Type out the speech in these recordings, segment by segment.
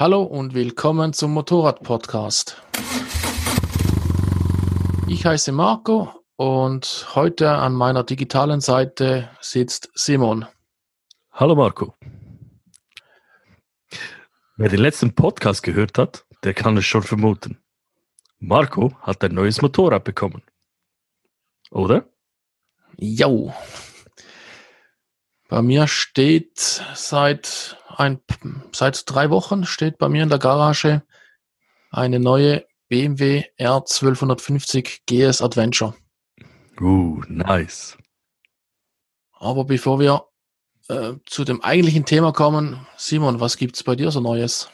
Hallo und willkommen zum Motorrad-Podcast. Ich heiße Marco und heute an meiner digitalen Seite sitzt Simon. Hallo Marco. Wer den letzten Podcast gehört hat, der kann es schon vermuten. Marco hat ein neues Motorrad bekommen. Oder? Jo. Bei mir steht seit ein, seit drei Wochen steht bei mir in der Garage eine neue BMW R1250 GS Adventure. Uh, nice. Aber bevor wir äh, zu dem eigentlichen Thema kommen, Simon, was gibt's bei dir so Neues?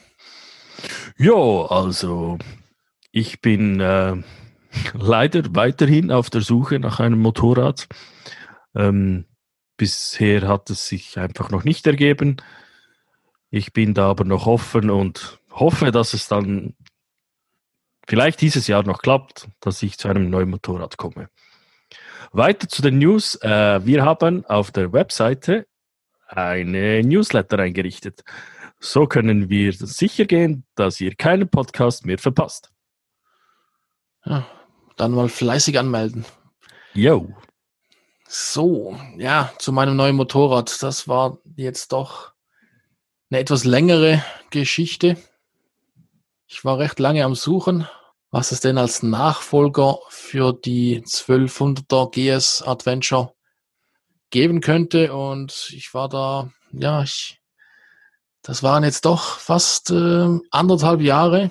Jo, also ich bin äh, leider weiterhin auf der Suche nach einem Motorrad. Ähm, bisher hat es sich einfach noch nicht ergeben. Ich bin da aber noch offen und hoffe, dass es dann vielleicht dieses Jahr noch klappt, dass ich zu einem neuen Motorrad komme. Weiter zu den News. Äh, wir haben auf der Webseite eine Newsletter eingerichtet. So können wir sicher gehen, dass ihr keinen Podcast mehr verpasst. Ja, dann mal fleißig anmelden. Yo. So, ja, zu meinem neuen Motorrad. Das war jetzt doch eine etwas längere Geschichte. Ich war recht lange am Suchen, was es denn als Nachfolger für die 1200er GS Adventure geben könnte. Und ich war da, ja, ich, das waren jetzt doch fast äh, anderthalb Jahre,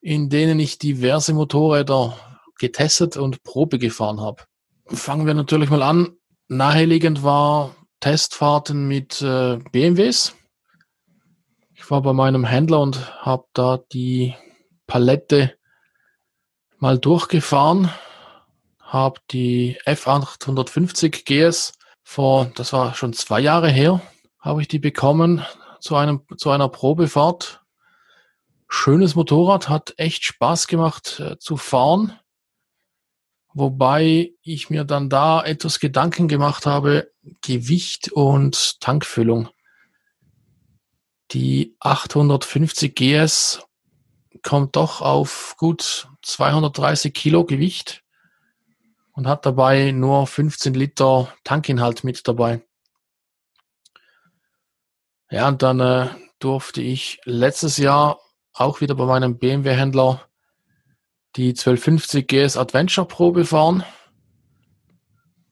in denen ich diverse Motorräder getestet und Probe gefahren habe. Fangen wir natürlich mal an. Naheliegend war Testfahrten mit äh, BMWs. Ich war bei meinem Händler und habe da die Palette mal durchgefahren, habe die F850 GS vor, das war schon zwei Jahre her, habe ich die bekommen zu einem zu einer Probefahrt. Schönes Motorrad, hat echt Spaß gemacht äh, zu fahren. Wobei ich mir dann da etwas Gedanken gemacht habe, Gewicht und Tankfüllung. Die 850 GS kommt doch auf gut 230 Kilo Gewicht und hat dabei nur 15 Liter Tankinhalt mit dabei. Ja, und dann äh, durfte ich letztes Jahr auch wieder bei meinem BMW-Händler die 1250 GS Adventure Probe fahren.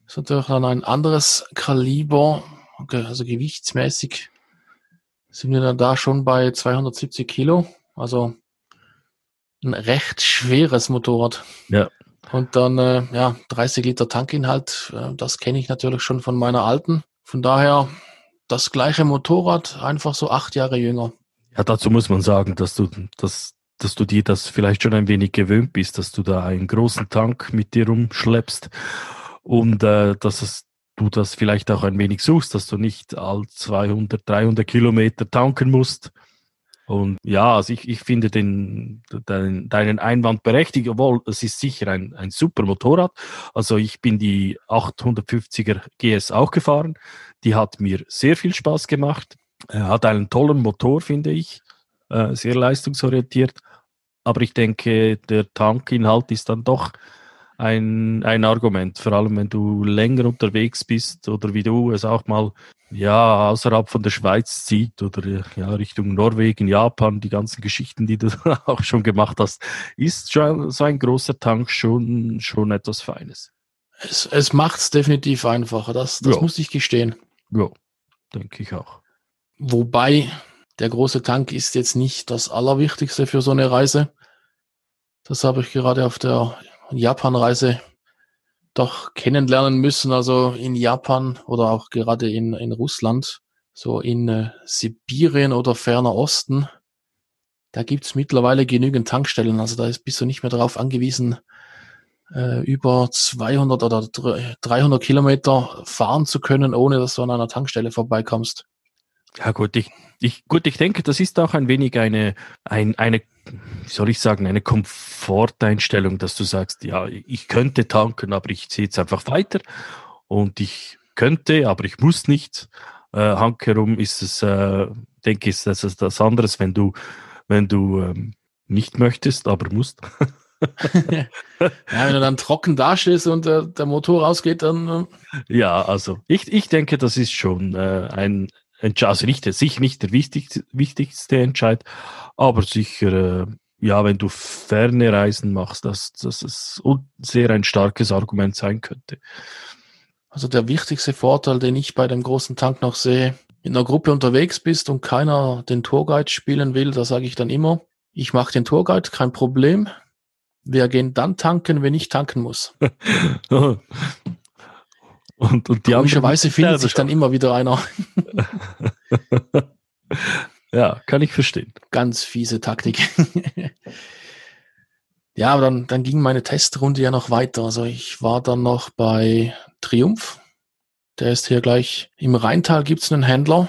Das ist natürlich dann ein anderes Kaliber, also gewichtsmäßig sind wir dann da schon bei 270 Kilo. Also ein recht schweres Motorrad. Ja. Und dann äh, ja 30 Liter Tankinhalt. Äh, das kenne ich natürlich schon von meiner alten. Von daher das gleiche Motorrad, einfach so acht Jahre jünger. Ja, dazu muss man sagen, dass du, dass, dass du dir das vielleicht schon ein wenig gewöhnt bist, dass du da einen großen Tank mit dir rumschleppst und äh, dass es du das vielleicht auch ein wenig suchst, dass du nicht all 200, 300 Kilometer tanken musst. Und ja, also ich, ich finde den, den, deinen Einwand berechtigt, obwohl es ist sicher ein, ein super Motorrad. Also ich bin die 850er GS auch gefahren. Die hat mir sehr viel Spaß gemacht. Hat einen tollen Motor, finde ich, äh, sehr leistungsorientiert. Aber ich denke, der Tankinhalt ist dann doch ein, ein Argument, vor allem wenn du länger unterwegs bist oder wie du es auch mal ja außerhalb von der Schweiz zieht oder ja Richtung Norwegen, Japan, die ganzen Geschichten, die du auch schon gemacht hast, ist schon so ein großer Tank schon schon etwas Feines. Es, es macht es definitiv einfacher, das, das ja. muss ich gestehen. Ja, denke ich auch. Wobei der große Tank ist jetzt nicht das Allerwichtigste für so eine Reise. Das habe ich gerade auf der Japan-Reise doch kennenlernen müssen. Also in Japan oder auch gerade in, in Russland, so in äh, Sibirien oder ferner Osten, da gibt's mittlerweile genügend Tankstellen. Also da ist, bist du nicht mehr darauf angewiesen, äh, über 200 oder 300 Kilometer fahren zu können, ohne dass du an einer Tankstelle vorbeikommst. Ja gut, ich, ich, gut, ich denke, das ist auch ein wenig eine, ein, eine wie soll ich sagen, eine Komforteinstellung, dass du sagst, ja, ich könnte tanken, aber ich ziehe jetzt einfach weiter und ich könnte, aber ich muss nicht. äh, Hang herum ist es, äh, denke ich, das ist das anderes, wenn du, wenn du ähm, nicht möchtest, aber musst. ja, wenn du dann trocken dastehst und äh, der Motor rausgeht, dann. Äh ja, also ich, ich denke, das ist schon äh, ein also nicht, sicher nicht der wichtigste, wichtigste Entscheid, aber sicher, äh, ja, wenn du ferne Reisen machst, dass, dass es sehr ein starkes Argument sein könnte. Also der wichtigste Vorteil, den ich bei dem großen Tank noch sehe, in einer Gruppe unterwegs bist und keiner den Tourguide spielen will, da sage ich dann immer, ich mache den Tourguide, kein Problem. Wir gehen dann tanken, wenn ich tanken muss. und, und die Komischerweise findet sich dann immer wieder einer. ja, kann ich verstehen. Ganz fiese Taktik. ja, aber dann, dann ging meine Testrunde ja noch weiter. Also ich war dann noch bei Triumph. Der ist hier gleich im Rheintal gibt's einen Händler.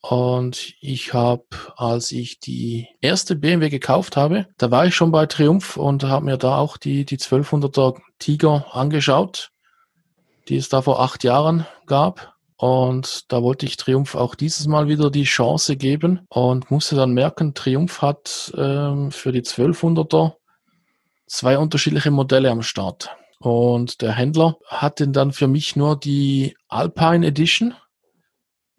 Und ich habe, als ich die erste BMW gekauft habe, da war ich schon bei Triumph und habe mir da auch die, die 1200er Tiger angeschaut, die es da vor acht Jahren gab. Und da wollte ich Triumph auch dieses Mal wieder die Chance geben und musste dann merken, Triumph hat ähm, für die 1200er zwei unterschiedliche Modelle am Start. Und der Händler hat dann für mich nur die Alpine Edition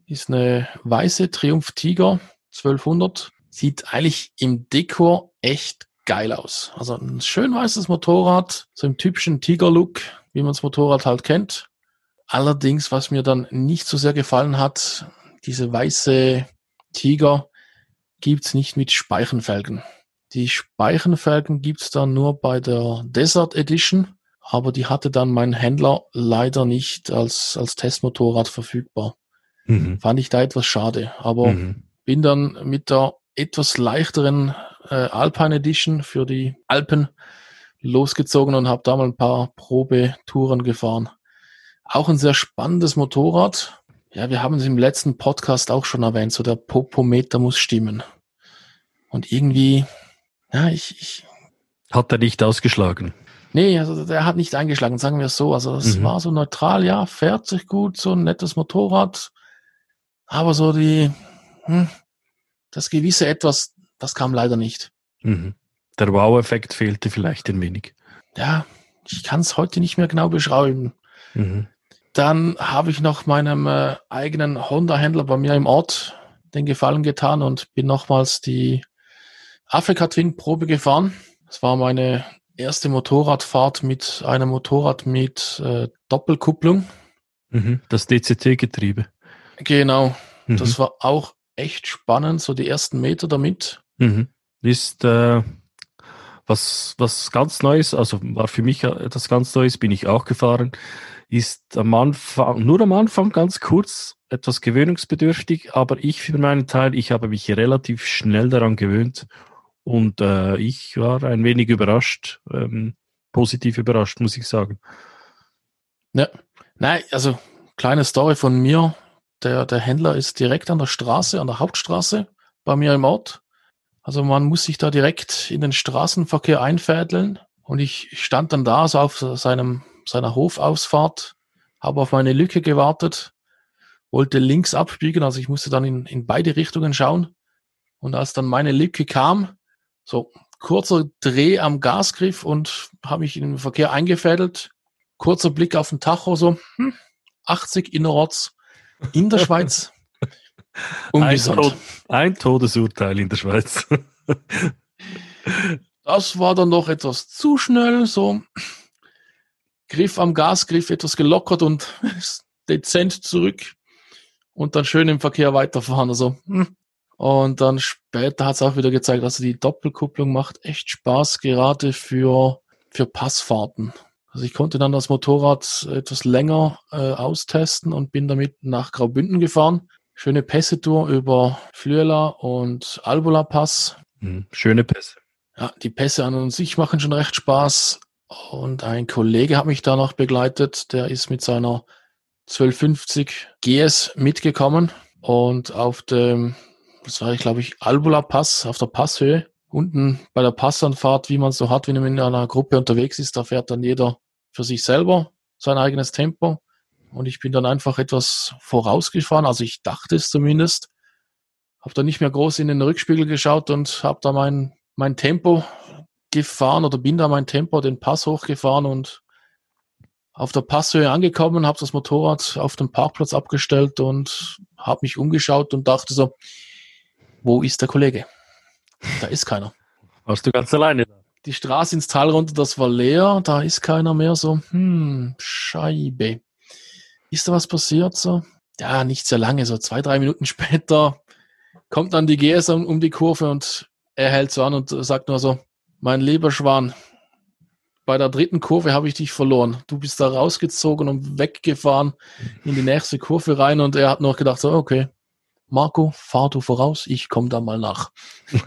ist eine weiße Triumph Tiger 1200. Sieht eigentlich im Dekor echt geil aus. Also ein schön weißes Motorrad, so im typischen Tiger-Look, wie man das Motorrad halt kennt. Allerdings, was mir dann nicht so sehr gefallen hat, diese weiße Tiger gibt's nicht mit Speichenfelgen. Die Speichenfelgen gibt's dann nur bei der Desert Edition, aber die hatte dann mein Händler leider nicht als, als Testmotorrad verfügbar. Mhm. Fand ich da etwas schade. Aber mhm. bin dann mit der etwas leichteren äh, Alpine Edition für die Alpen losgezogen und habe da mal ein paar Probetouren gefahren. Auch ein sehr spannendes Motorrad. Ja, wir haben es im letzten Podcast auch schon erwähnt, so der Popometer muss stimmen. Und irgendwie, ja, ich, ich hat er nicht ausgeschlagen? Nee, also der hat nicht eingeschlagen, sagen wir es so. Also es mhm. war so neutral, ja, fährt sich gut, so ein nettes Motorrad, aber so die, hm, das gewisse Etwas, das kam leider nicht. Mhm. Der Wow-Effekt fehlte vielleicht ein wenig. Ja, ich kann es heute nicht mehr genau beschreiben. Mhm. Dann habe ich noch meinem äh, eigenen Honda-Händler bei mir im Ort den Gefallen getan und bin nochmals die Afrika Twin Probe gefahren. Das war meine erste Motorradfahrt mit einem Motorrad mit äh, Doppelkupplung. Mhm, das DCT-Getriebe. Genau. Mhm. Das war auch echt spannend, so die ersten Meter damit. Mhm. Ist äh, was, was ganz Neues, also war für mich etwas ganz Neues, bin ich auch gefahren, ist am Anfang, nur am Anfang ganz kurz etwas gewöhnungsbedürftig, aber ich für meinen Teil, ich habe mich relativ schnell daran gewöhnt und äh, ich war ein wenig überrascht, ähm, positiv überrascht, muss ich sagen. Ja, nein, also kleine Story von mir. Der, der Händler ist direkt an der Straße, an der Hauptstraße bei mir im Ort. Also man muss sich da direkt in den Straßenverkehr einfädeln. Und ich stand dann da so auf seinem, seiner Hofausfahrt, habe auf meine Lücke gewartet, wollte links abbiegen, also ich musste dann in, in beide Richtungen schauen. Und als dann meine Lücke kam, so kurzer Dreh am Gasgriff und habe mich in den Verkehr eingefädelt, kurzer Blick auf den Tacho, so hm, 80 innerorts in der Schweiz. Ein, Tod, ein Todesurteil in der Schweiz. das war dann noch etwas zu schnell, so Griff am Gasgriff etwas gelockert und dezent zurück und dann schön im Verkehr weiterfahren. Also, und dann später hat es auch wieder gezeigt, also die Doppelkupplung macht echt Spaß, gerade für, für Passfahrten. Also ich konnte dann das Motorrad etwas länger äh, austesten und bin damit nach Graubünden gefahren. Schöne Pässe-Tour über Flüela und Albula Pass. Mhm, schöne Pässe. Ja, die Pässe an und sich machen schon recht Spaß. Und ein Kollege hat mich da noch begleitet, der ist mit seiner 1250 GS mitgekommen und auf dem, das war ich glaube ich, Albula Pass, auf der Passhöhe, unten bei der Passanfahrt, wie man es so hat, wenn man in einer Gruppe unterwegs ist, da fährt dann jeder für sich selber sein eigenes Tempo. Und ich bin dann einfach etwas vorausgefahren, also ich dachte es zumindest. Habe dann nicht mehr groß in den Rückspiegel geschaut und habe da mein, mein Tempo gefahren oder bin da mein Tempo den Pass hochgefahren und auf der Passhöhe angekommen, habe das Motorrad auf dem Parkplatz abgestellt und habe mich umgeschaut und dachte so, wo ist der Kollege? Da ist keiner. Warst du ganz alleine? Die Straße ins Tal runter, das war leer, da ist keiner mehr so, hm, Scheibe. Ist da was passiert so? Ja, nicht sehr lange, so zwei, drei Minuten später kommt dann die GS um, um die Kurve und er hält so an und sagt nur so, mein lieber Schwan, bei der dritten Kurve habe ich dich verloren. Du bist da rausgezogen und weggefahren in die nächste Kurve rein und er hat noch gedacht, so, okay, Marco, fahr du voraus, ich komme da mal nach.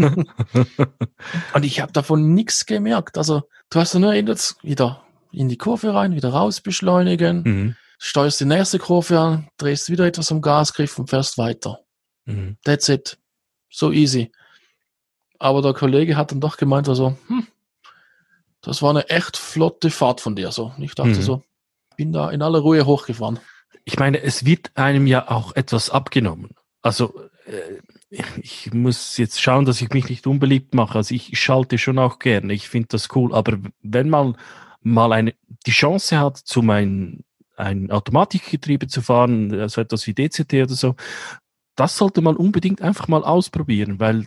und ich habe davon nichts gemerkt. Also du hast nur jetzt wieder in die Kurve rein, wieder raus beschleunigen, mhm. Steuerst die nächste Kurve an, drehst wieder etwas am Gasgriff und fährst weiter. Mhm. That's it. So easy. Aber der Kollege hat dann doch gemeint, also, hm, das war eine echt flotte Fahrt von dir. So. Ich dachte mhm. so, bin da in aller Ruhe hochgefahren. Ich meine, es wird einem ja auch etwas abgenommen. Also äh, ich muss jetzt schauen, dass ich mich nicht unbeliebt mache. Also ich schalte schon auch gerne. Ich finde das cool. Aber wenn man mal eine, die Chance hat, zu mein, ein Automatikgetriebe zu fahren, also etwas wie DCT oder so, das sollte man unbedingt einfach mal ausprobieren, weil,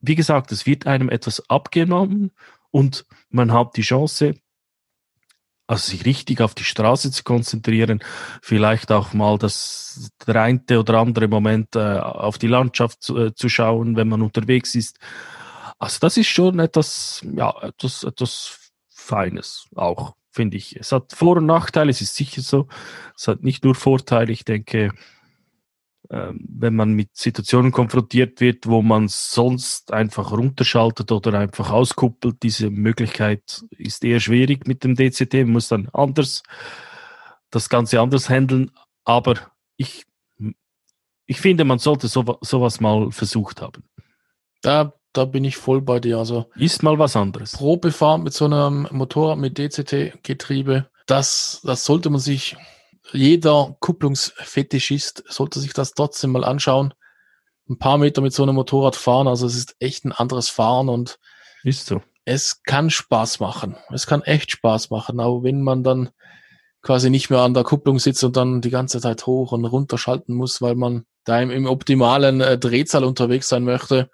wie gesagt, es wird einem etwas abgenommen und man hat die Chance, also sich richtig auf die Straße zu konzentrieren, vielleicht auch mal das der eine oder andere Moment äh, auf die Landschaft zu, äh, zu, schauen, wenn man unterwegs ist. Also das ist schon etwas, ja, etwas, etwas Feines auch, finde ich. Es hat Vor- und Nachteile, es ist sicher so. Es hat nicht nur Vorteile. Ich denke, ähm, wenn man mit Situationen konfrontiert wird, wo man sonst einfach runterschaltet oder einfach auskuppelt, diese Möglichkeit ist eher schwierig mit dem DCT, man muss dann anders das Ganze anders handeln, aber ich, ich finde, man sollte so, sowas mal versucht haben. Da, da bin ich voll bei dir. Also ist mal was anderes. Probefahren mit so einem Motorrad mit DCT-Getriebe, das, das sollte man sich jeder Kupplungsfetischist sollte sich das trotzdem mal anschauen. Ein paar Meter mit so einem Motorrad fahren, also es ist echt ein anderes Fahren und ist so. Es kann Spaß machen. Es kann echt Spaß machen, aber wenn man dann quasi nicht mehr an der Kupplung sitzt und dann die ganze Zeit hoch und runter schalten muss, weil man da im, im optimalen äh, Drehzahl unterwegs sein möchte.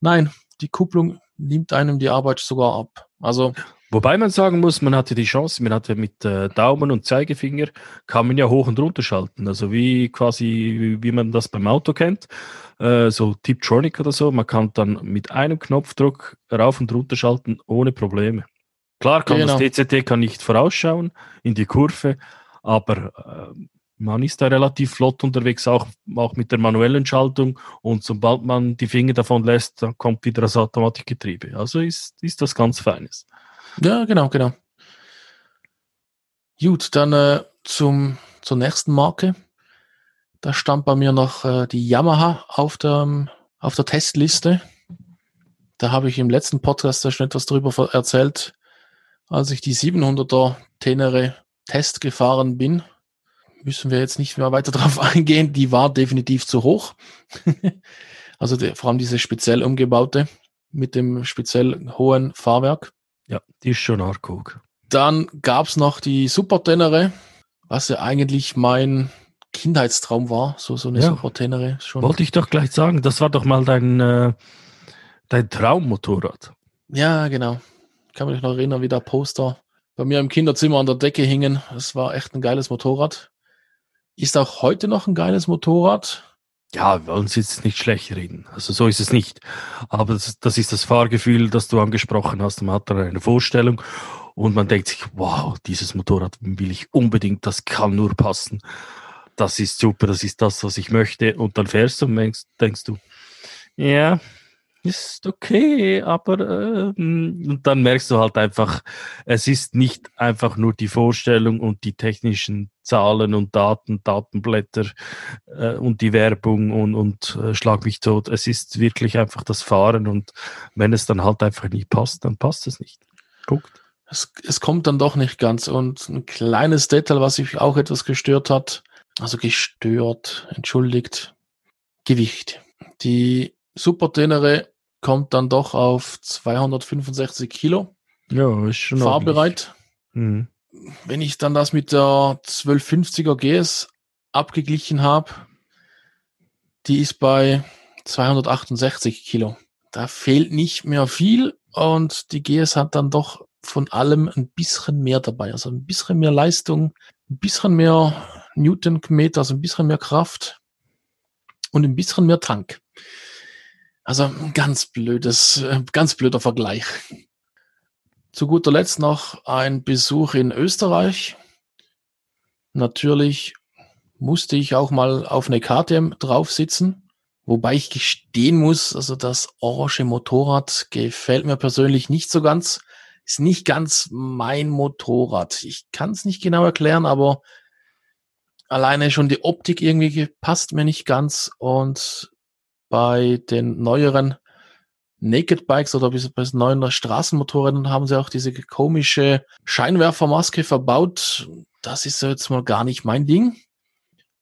Nein, die Kupplung nimmt einem die Arbeit sogar ab. Also Wobei man sagen muss, man hatte die Chance, man hatte mit äh, Daumen und Zeigefinger, kann man ja hoch und runter schalten. Also wie quasi, wie, man das beim Auto kennt, äh, so Tiptronic oder so. Man kann dann mit einem Knopfdruck rauf und runter schalten, ohne Probleme. Klar kann genau. das DCT kann nicht vorausschauen in die Kurve, aber äh, man ist da relativ flott unterwegs, auch, auch mit der manuellen Schaltung. Und sobald man die Finger davon lässt, dann kommt wieder das Automatikgetriebe. Also ist, ist das ganz Feines. Ja, genau, genau. Gut, dann äh, zum, zur nächsten Marke. Da stand bei mir noch äh, die Yamaha auf der, auf der Testliste. Da habe ich im letzten Podcast schon etwas darüber erzählt, als ich die 700er Tenere Test gefahren bin. Müssen wir jetzt nicht mehr weiter darauf eingehen. Die war definitiv zu hoch. also die, vor allem diese speziell umgebaute mit dem speziell hohen Fahrwerk. Ja, die ist schon arg hoch. Dann gab's noch die Supertenere, was ja eigentlich mein Kindheitstraum war, so, so eine ja. Supertenere. Schon. Wollte ich doch gleich sagen, das war doch mal dein, äh, dein Traummotorrad. Ja, genau. Ich kann mich noch erinnern, wie der Poster bei mir im Kinderzimmer an der Decke hingen. Es war echt ein geiles Motorrad. Ist auch heute noch ein geiles Motorrad ja, wir wollen es jetzt nicht schlecht reden. Also so ist es nicht. Aber das, das, ist das Fahrgefühl, das du angesprochen hast. Man hat da eine Vorstellung und man denkt sich, wow, dieses Motorrad will ich unbedingt, das kann nur passen. Das ist super, das ist das, was ich möchte. Und dann fährst du und denkst, denkst du, ja, ist okay, aber äh, und dann merkst du halt einfach, es ist nicht einfach nur die Vorstellung und die technischen Zahlen und Daten, Datenblätter äh, und die Werbung und, und äh, schlag mich tot. Es ist wirklich einfach das Fahren und wenn es dann halt einfach nicht passt, dann passt es nicht. Guckt. es, es kommt dann doch nicht ganz. Und ein kleines Detail, was sich auch etwas gestört hat, also gestört, entschuldigt, Gewicht. Die Super Tenere kommt dann doch auf 265 Kilo. Ja, ist schon fahrbereit. Mhm. Wenn ich dann das mit der 1250er GS abgeglichen habe, die ist bei 268 Kilo. Da fehlt nicht mehr viel und die GS hat dann doch von allem ein bisschen mehr dabei. Also ein bisschen mehr Leistung, ein bisschen mehr Newtonmeter, also ein bisschen mehr Kraft und ein bisschen mehr Tank. Also ein ganz blödes, äh, ganz blöder Vergleich. Zu guter Letzt noch ein Besuch in Österreich. Natürlich musste ich auch mal auf eine KTM drauf sitzen. Wobei ich gestehen muss, also das orange Motorrad gefällt mir persönlich nicht so ganz. Ist nicht ganz mein Motorrad. Ich kann es nicht genau erklären, aber alleine schon die Optik irgendwie passt mir nicht ganz. Und bei den neueren Naked Bikes oder bei den neuen Straßenmotorrädern haben sie auch diese komische Scheinwerfermaske verbaut. Das ist jetzt mal gar nicht mein Ding.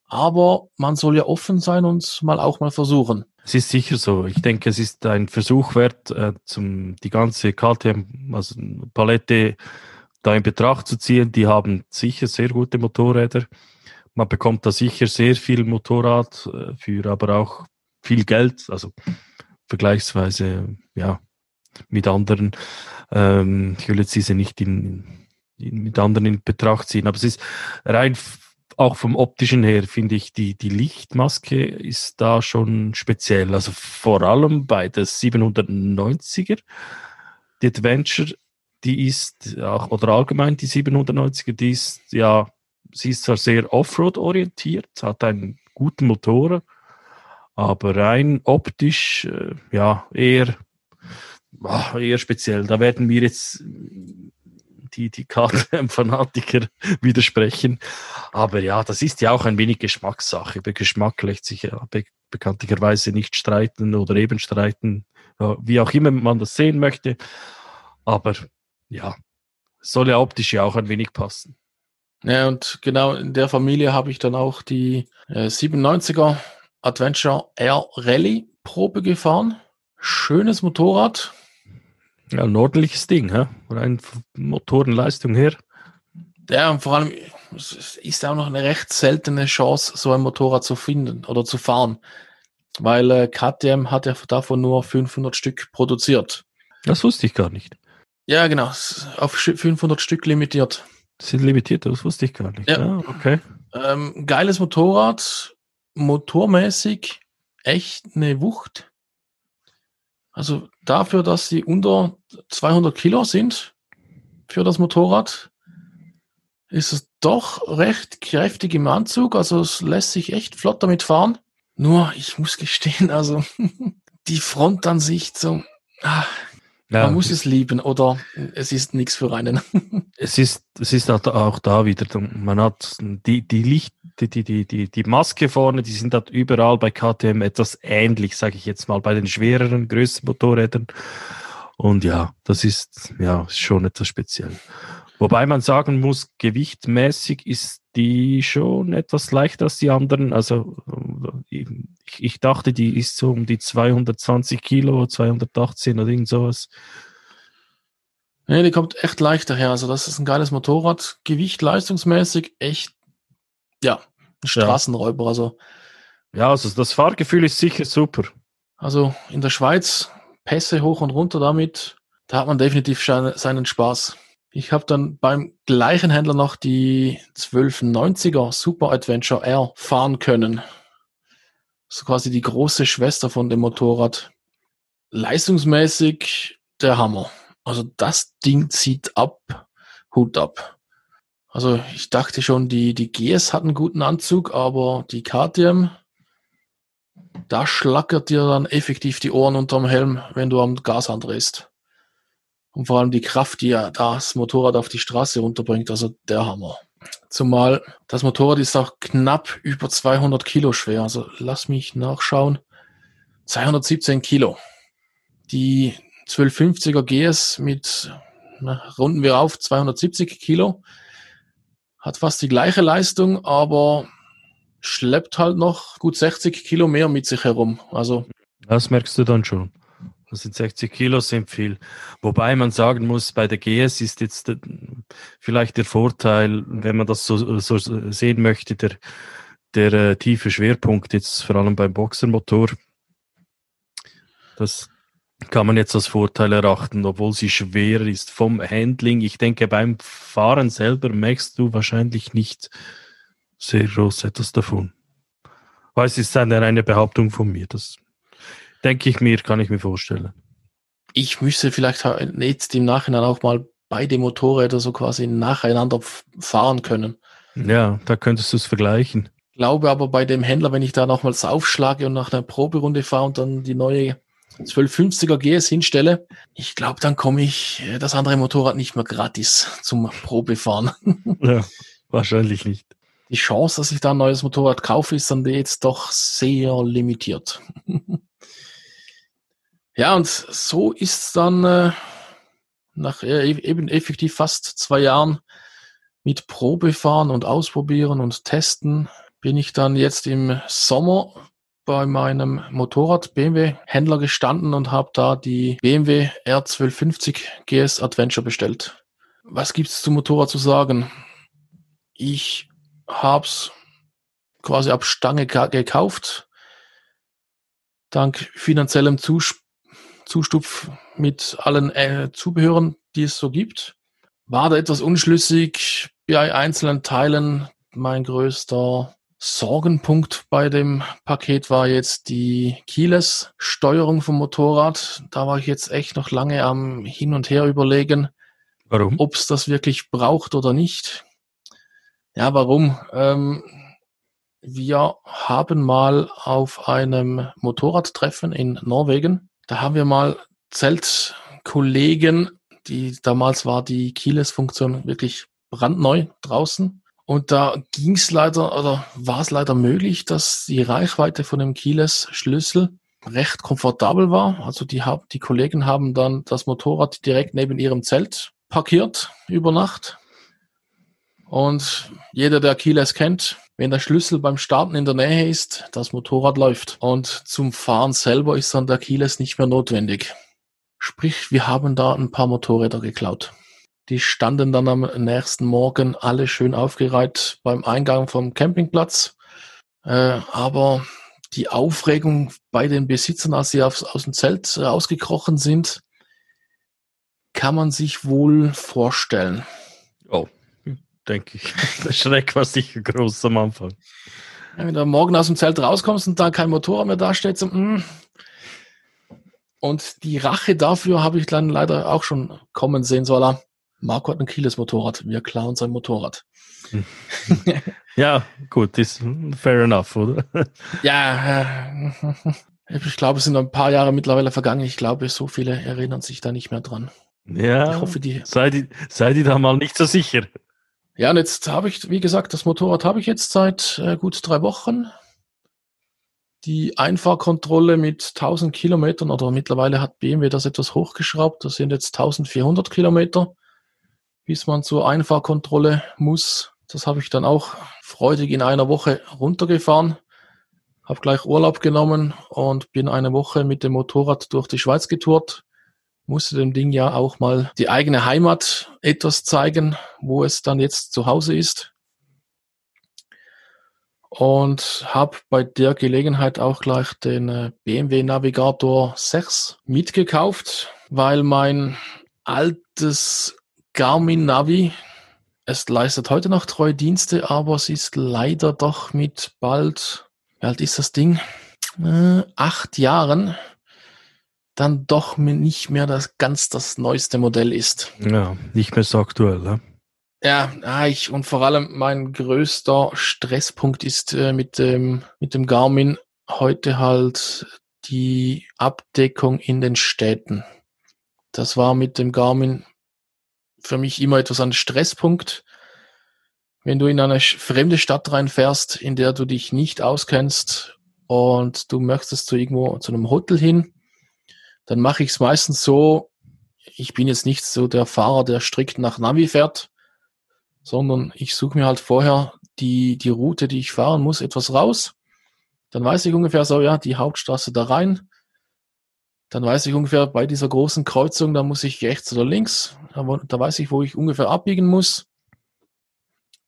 Aber man soll ja offen sein und mal auch mal versuchen. Es ist sicher so. Ich denke, es ist ein Versuch wert, äh, zum, die ganze KTM, also da in Betracht zu ziehen. Die haben sicher sehr gute Motorräder. Man bekommt da sicher sehr viel Motorrad äh, für aber auch viel Geld, also vergleichsweise ja mit anderen. Ähm, ich will jetzt diese nicht in, in, mit anderen in Betracht ziehen, aber es ist rein auch vom optischen her finde ich, die, die Lichtmaske ist da schon speziell. Also vor allem bei der 790er, die Adventure, die ist auch, oder allgemein die 790er, die ist ja, sie ist zwar sehr Offroad orientiert, hat einen guten Motor, aber rein optisch, äh, ja, eher, ah, eher speziell. Da werden wir jetzt die, die KTM-Fanatiker widersprechen. Aber ja, das ist ja auch ein wenig Geschmackssache. Über Geschmack lässt sich ja be bekanntlicherweise nicht streiten oder eben streiten, wie auch immer man das sehen möchte. Aber ja, soll ja optisch ja auch ein wenig passen. Ja, und genau in der Familie habe ich dann auch die äh, 97er Adventure Air Rally Probe gefahren. Schönes Motorrad, ja, ein ordentliches Ding, hä? rein Motorenleistung her. Ja, und vor allem es ist auch noch eine recht seltene Chance, so ein Motorrad zu finden oder zu fahren. Weil äh, KTM hat ja davon nur 500 Stück produziert. Das wusste ich gar nicht. Ja, genau. Auf 500 Stück limitiert. Das sind limitiert, das wusste ich gar nicht. Ja, ja okay. Ähm, geiles Motorrad, motormäßig echt eine Wucht. Also dafür, dass sie unter 200 Kilo sind für das Motorrad, ist es doch recht kräftig im Anzug. Also es lässt sich echt flott damit fahren. Nur, ich muss gestehen, also die Front an sich so, ah, ja. Man muss es lieben oder es ist nichts für einen. es ist, es ist auch da wieder, man hat die, die Licht, die, die, die, die Maske vorne, die sind halt überall bei KTM etwas ähnlich, sage ich jetzt mal, bei den schwereren, größeren Motorrädern. Und ja, das ist ja schon etwas speziell. Wobei man sagen muss, gewichtmäßig ist die schon etwas leichter als die anderen. Also ich, ich dachte, die ist so um die 220 Kilo, 218 oder irgend sowas. Nee, die kommt echt leicht daher. Also das ist ein geiles Motorrad. Gewicht leistungsmäßig echt, ja, Straßenräuber. Also, ja, also das Fahrgefühl ist sicher super. Also in der Schweiz Pässe hoch und runter damit, da hat man definitiv seinen Spaß. Ich habe dann beim gleichen Händler noch die 1290er Super Adventure R fahren können. So quasi die große Schwester von dem Motorrad. Leistungsmäßig der Hammer. Also das Ding zieht ab, Hut ab. Also ich dachte schon, die, die GS hat einen guten Anzug, aber die KTM, da schlackert dir dann effektiv die Ohren unterm Helm, wenn du am Gas andrehst. Und vor allem die Kraft, die ja das Motorrad auf die Straße runterbringt, also der Hammer. Zumal das Motorrad ist auch knapp über 200 Kilo schwer. Also lass mich nachschauen. 217 Kilo. Die 1250er GS mit runden wir auf 270 Kilo. Hat fast die gleiche Leistung, aber schleppt halt noch gut 60 Kilo mehr mit sich herum. Also das merkst du dann schon. Das sind 60 Kilo, sind viel. Wobei man sagen muss, bei der GS ist jetzt vielleicht der Vorteil, wenn man das so, so sehen möchte, der, der äh, tiefe Schwerpunkt jetzt vor allem beim Boxermotor. Das kann man jetzt als Vorteil erachten, obwohl sie schwer ist vom Handling. Ich denke, beim Fahren selber merkst du wahrscheinlich nicht sehr groß etwas davon. Weil es ist eine reine Behauptung von mir. Das denke ich mir, kann ich mir vorstellen. Ich müsste vielleicht jetzt im Nachhinein auch mal beide Motorräder so quasi nacheinander fahren können. Ja, da könntest du es vergleichen. Ich glaube aber bei dem Händler, wenn ich da nochmals aufschlage und nach einer Proberunde fahre und dann die neue 1250er GS hinstelle, ich glaube, dann komme ich äh, das andere Motorrad nicht mehr gratis zum Probefahren. Ja, wahrscheinlich nicht. Die Chance, dass ich da ein neues Motorrad kaufe, ist dann jetzt doch sehr limitiert. ja, und so ist dann äh, nach äh, e-, eben effektiv fast zwei Jahren mit Probefahren und Ausprobieren und Testen bin ich dann jetzt im Sommer bei meinem Motorrad BMW Händler gestanden und habe da die BMW R1250 GS Adventure bestellt. Was gibt's zum Motorrad zu sagen? Ich hab's quasi ab Stange gekauft. Dank finanziellem Zus Zustupf mit allen äh, Zubehören, die es so gibt. War da etwas unschlüssig bei einzelnen Teilen. Mein größter Sorgenpunkt bei dem Paket war jetzt die Keyless-Steuerung vom Motorrad. Da war ich jetzt echt noch lange am Hin und Her überlegen, warum? Ob es das wirklich braucht oder nicht. Ja, warum? Ähm, wir haben mal auf einem Motorradtreffen in Norwegen, da haben wir mal Zeltkollegen, die damals war die Keyless-Funktion wirklich brandneu draußen und da ging es leider oder war es leider möglich, dass die Reichweite von dem Keyless-Schlüssel recht komfortabel war. Also die, die Kollegen haben dann das Motorrad direkt neben ihrem Zelt parkiert über Nacht. Und jeder, der Keyless kennt, wenn der Schlüssel beim Starten in der Nähe ist, das Motorrad läuft. Und zum Fahren selber ist dann der Keyless nicht mehr notwendig. Sprich, wir haben da ein paar Motorräder geklaut. Die standen dann am nächsten Morgen alle schön aufgereiht beim Eingang vom Campingplatz. Äh, aber die Aufregung bei den Besitzern, als sie aufs, aus dem Zelt rausgekrochen sind, kann man sich wohl vorstellen. Oh, denke ich. Der Schreck war sicher groß am Anfang. Wenn du morgen aus dem Zelt rauskommst und da kein Motor mehr da steht, so, mm. und die Rache dafür habe ich dann leider auch schon kommen sehen, so la, Marco hat ein Kieles Motorrad, wir klauen sein Motorrad. ja, gut, ist fair enough, oder? ja, äh, ich glaube, es sind ein paar Jahre mittlerweile vergangen. Ich glaube, so viele erinnern sich da nicht mehr dran. Ja, ich hoffe, die. Sei die, sei die da mal nicht so sicher. Ja, und jetzt habe ich, wie gesagt, das Motorrad habe ich jetzt seit äh, gut drei Wochen. Die Einfahrkontrolle mit 1000 Kilometern oder mittlerweile hat BMW das etwas hochgeschraubt. Das sind jetzt 1400 Kilometer bis man zur Einfahrkontrolle muss. Das habe ich dann auch freudig in einer Woche runtergefahren, habe gleich Urlaub genommen und bin eine Woche mit dem Motorrad durch die Schweiz getourt. Musste dem Ding ja auch mal die eigene Heimat etwas zeigen, wo es dann jetzt zu Hause ist. Und habe bei der Gelegenheit auch gleich den äh, BMW Navigator 6 mitgekauft, weil mein altes Garmin Navi. Es leistet heute noch treue Dienste, aber es ist leider doch mit bald, wie alt ist das Ding? Äh, acht Jahren dann doch nicht mehr das ganz das neueste Modell ist. Ja, nicht mehr so aktuell, ne? Ja, ah, ich, und vor allem mein größter Stresspunkt ist äh, mit dem, mit dem Garmin heute halt die Abdeckung in den Städten. Das war mit dem Garmin für mich immer etwas ein Stresspunkt. Wenn du in eine fremde Stadt reinfährst, in der du dich nicht auskennst und du möchtest zu irgendwo zu einem Hotel hin, dann mache ich es meistens so, ich bin jetzt nicht so der Fahrer, der strikt nach Navi fährt, sondern ich suche mir halt vorher die, die Route, die ich fahren muss, etwas raus. Dann weiß ich ungefähr so, ja, die Hauptstraße da rein. Dann weiß ich ungefähr bei dieser großen Kreuzung, da muss ich rechts oder links. Da weiß ich, wo ich ungefähr abbiegen muss.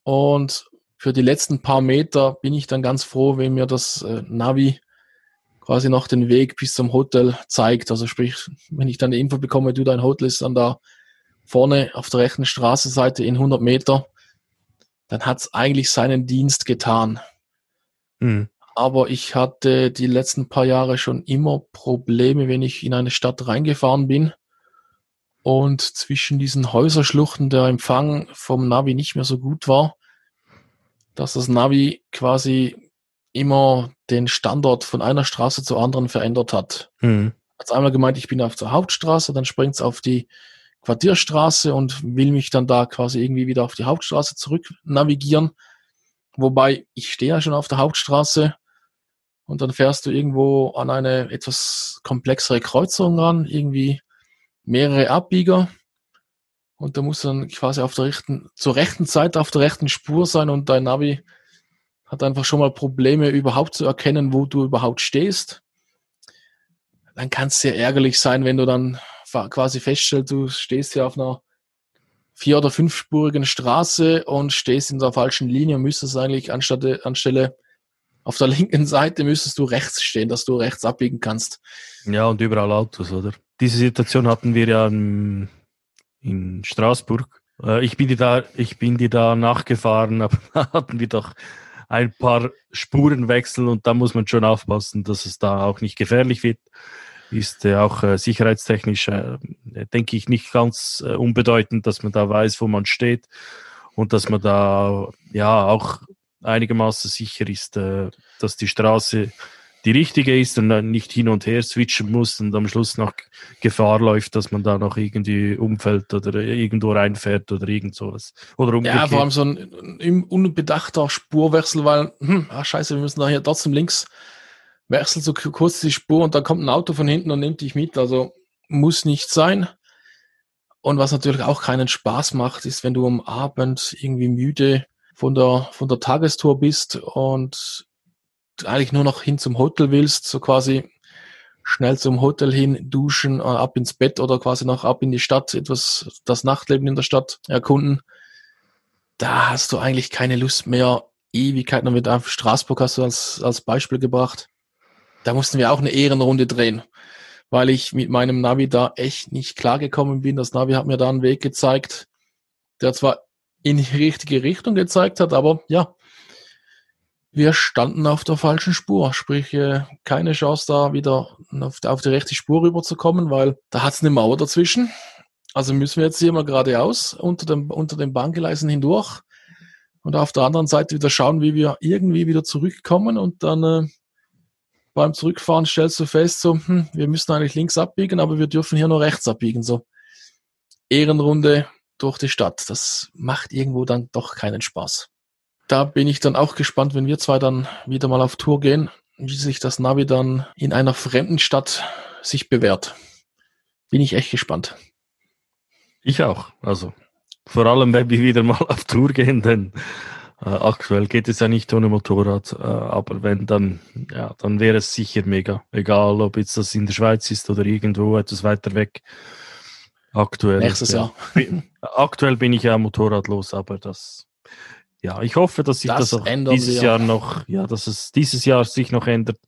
Und für die letzten paar Meter bin ich dann ganz froh, wenn mir das äh, Navi quasi noch den Weg bis zum Hotel zeigt. Also sprich, wenn ich dann die Info bekomme, du, dein Hotel ist dann da vorne auf der rechten Straßenseite in 100 Meter, dann hat es eigentlich seinen Dienst getan. Mhm. Aber ich hatte die letzten paar Jahre schon immer Probleme, wenn ich in eine Stadt reingefahren bin und zwischen diesen Häuserschluchten der Empfang vom Navi nicht mehr so gut war, dass das Navi quasi immer den Standort von einer Straße zur anderen verändert hat. Mhm. Hat einmal gemeint, ich bin auf der Hauptstraße, dann springt es auf die Quartierstraße und will mich dann da quasi irgendwie wieder auf die Hauptstraße zurück navigieren. Wobei ich stehe ja schon auf der Hauptstraße und dann fährst du irgendwo an eine etwas komplexere Kreuzung ran, irgendwie mehrere Abbieger und da musst du dann quasi auf der rechten, zur rechten Zeit auf der rechten Spur sein und dein Navi hat einfach schon mal Probleme überhaupt zu erkennen, wo du überhaupt stehst. Dann kann es sehr ärgerlich sein, wenn du dann quasi feststellst, du stehst hier auf einer vier- oder fünfspurigen Straße und stehst in der falschen Linie und müsstest eigentlich anstatt, anstelle auf der linken Seite müsstest du rechts stehen, dass du rechts abbiegen kannst. Ja, und überall Autos, oder? Diese Situation hatten wir ja in, in Straßburg. Äh, ich bin dir da, ich bin dir da nachgefahren, aber da hatten wir doch ein paar Spurenwechsel und da muss man schon aufpassen, dass es da auch nicht gefährlich wird ist äh, auch äh, sicherheitstechnisch, äh, denke ich, nicht ganz äh, unbedeutend, dass man da weiß, wo man steht und dass man da ja auch einigermaßen sicher ist, äh, dass die Straße die richtige ist und dann nicht hin und her switchen muss und am Schluss noch Gefahr läuft, dass man da noch irgendwie umfällt oder irgendwo reinfährt oder irgend sowas. Oder umgekehrt. Ja, vor allem so ein unbedachter Spurwechsel, weil, hm, ach scheiße, wir müssen da hier trotzdem links wechselst du kurz die Spur und da kommt ein Auto von hinten und nimmt dich mit. Also muss nicht sein. Und was natürlich auch keinen Spaß macht, ist, wenn du am Abend irgendwie müde von der, von der Tagestour bist und eigentlich nur noch hin zum Hotel willst, so quasi schnell zum Hotel hin, duschen, äh, ab ins Bett oder quasi noch ab in die Stadt, etwas das Nachtleben in der Stadt erkunden. Da hast du eigentlich keine Lust mehr. Ewigkeiten und mit Straßburg hast du als, als Beispiel gebracht da mussten wir auch eine Ehrenrunde drehen, weil ich mit meinem Navi da echt nicht klargekommen bin. Das Navi hat mir da einen Weg gezeigt, der zwar in die richtige Richtung gezeigt hat, aber ja, wir standen auf der falschen Spur, sprich äh, keine Chance da wieder auf, die rechte Spur rüberzukommen, weil da hat es eine Mauer dazwischen. Also müssen wir jetzt hier mal geradeaus unter dem, unter den Bahngeleisen hindurch und auf der anderen Seite wieder schauen, wie wir irgendwie wieder zurückkommen und dann äh, beim Zurückfahren stellst du fest, so, hm, wir müssen eigentlich links abbiegen, aber wir dürfen hier nur rechts abbiegen. So Ehrenrunde durch die Stadt. Das macht irgendwo dann doch keinen Spaß. Da bin ich dann auch gespannt, wenn wir zwei dann wieder mal auf Tour gehen, wie sich das Navi dann in einer fremden Stadt sich bewährt. Bin ich echt gespannt. Ich auch. Also vor allem, wenn wir wieder mal auf Tour gehen, denn äh, aktuell geht es ja nicht ohne Motorrad, äh, aber wenn dann, ja, dann wäre es sicher mega. Egal, ob jetzt das in der Schweiz ist oder irgendwo etwas weiter weg. Aktuell. Nächstes ja, Jahr. aktuell bin ich ja motorradlos, aber das, ja, ich hoffe, dass sich das, das auch dieses wir. Jahr noch, ja, dass es dieses Jahr sich noch ändert.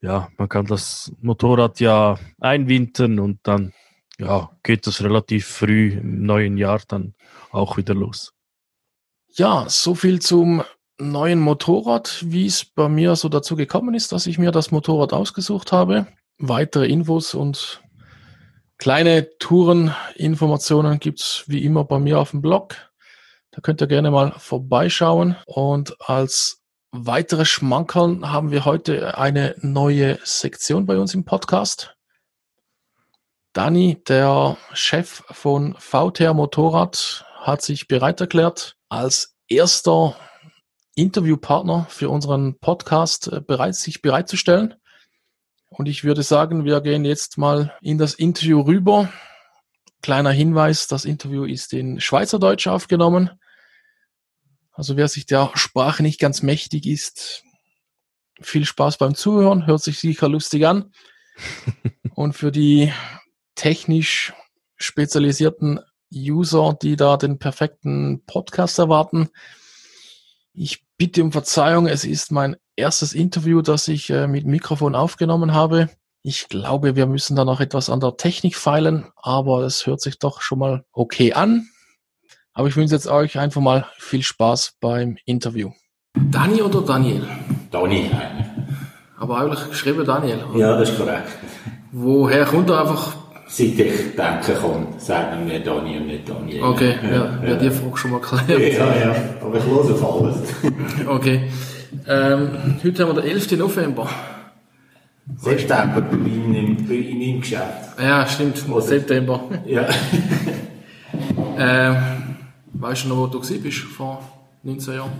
Ja, man kann das Motorrad ja einwintern und dann, ja, geht das relativ früh im neuen Jahr dann auch wieder los. Ja, so viel zum neuen Motorrad, wie es bei mir so dazu gekommen ist, dass ich mir das Motorrad ausgesucht habe. Weitere Infos und kleine Toureninformationen gibt's wie immer bei mir auf dem Blog. Da könnt ihr gerne mal vorbeischauen. Und als weitere Schmankerl haben wir heute eine neue Sektion bei uns im Podcast. Dani, der Chef von VTR Motorrad, hat sich bereit erklärt, als erster Interviewpartner für unseren Podcast äh, bereit, sich bereitzustellen. Und ich würde sagen, wir gehen jetzt mal in das Interview rüber. kleiner Hinweis, das Interview ist in Schweizerdeutsch aufgenommen. Also wer sich der Sprache nicht ganz mächtig ist, viel Spaß beim Zuhören, hört sich sicher lustig an. Und für die technisch spezialisierten User, die da den perfekten Podcast erwarten, ich bitte um Verzeihung, es ist mein erstes Interview, das ich äh, mit Mikrofon aufgenommen habe. Ich glaube, wir müssen da noch etwas an der Technik feilen, aber es hört sich doch schon mal okay an. Aber ich wünsche jetzt euch einfach mal viel Spaß beim Interview. Dani oder Daniel? Dani. Aber eigentlich geschrieben Daniel. Oder? Ja, das ist korrekt. Woher kommt er einfach? Seit ich denken kann, sagen wir Dani und nicht Daniel. Okay, ja, ja, ja. die Frage schon mal klärt. Ja, ja, aber ich höre auf alles. okay. Ähm, heute haben wir den 11. November. September in, in, in meinem Geschäft. Ja, stimmt. Oder? September. Ja. ähm, weißt du noch, wo du bist vor 19 Jahren?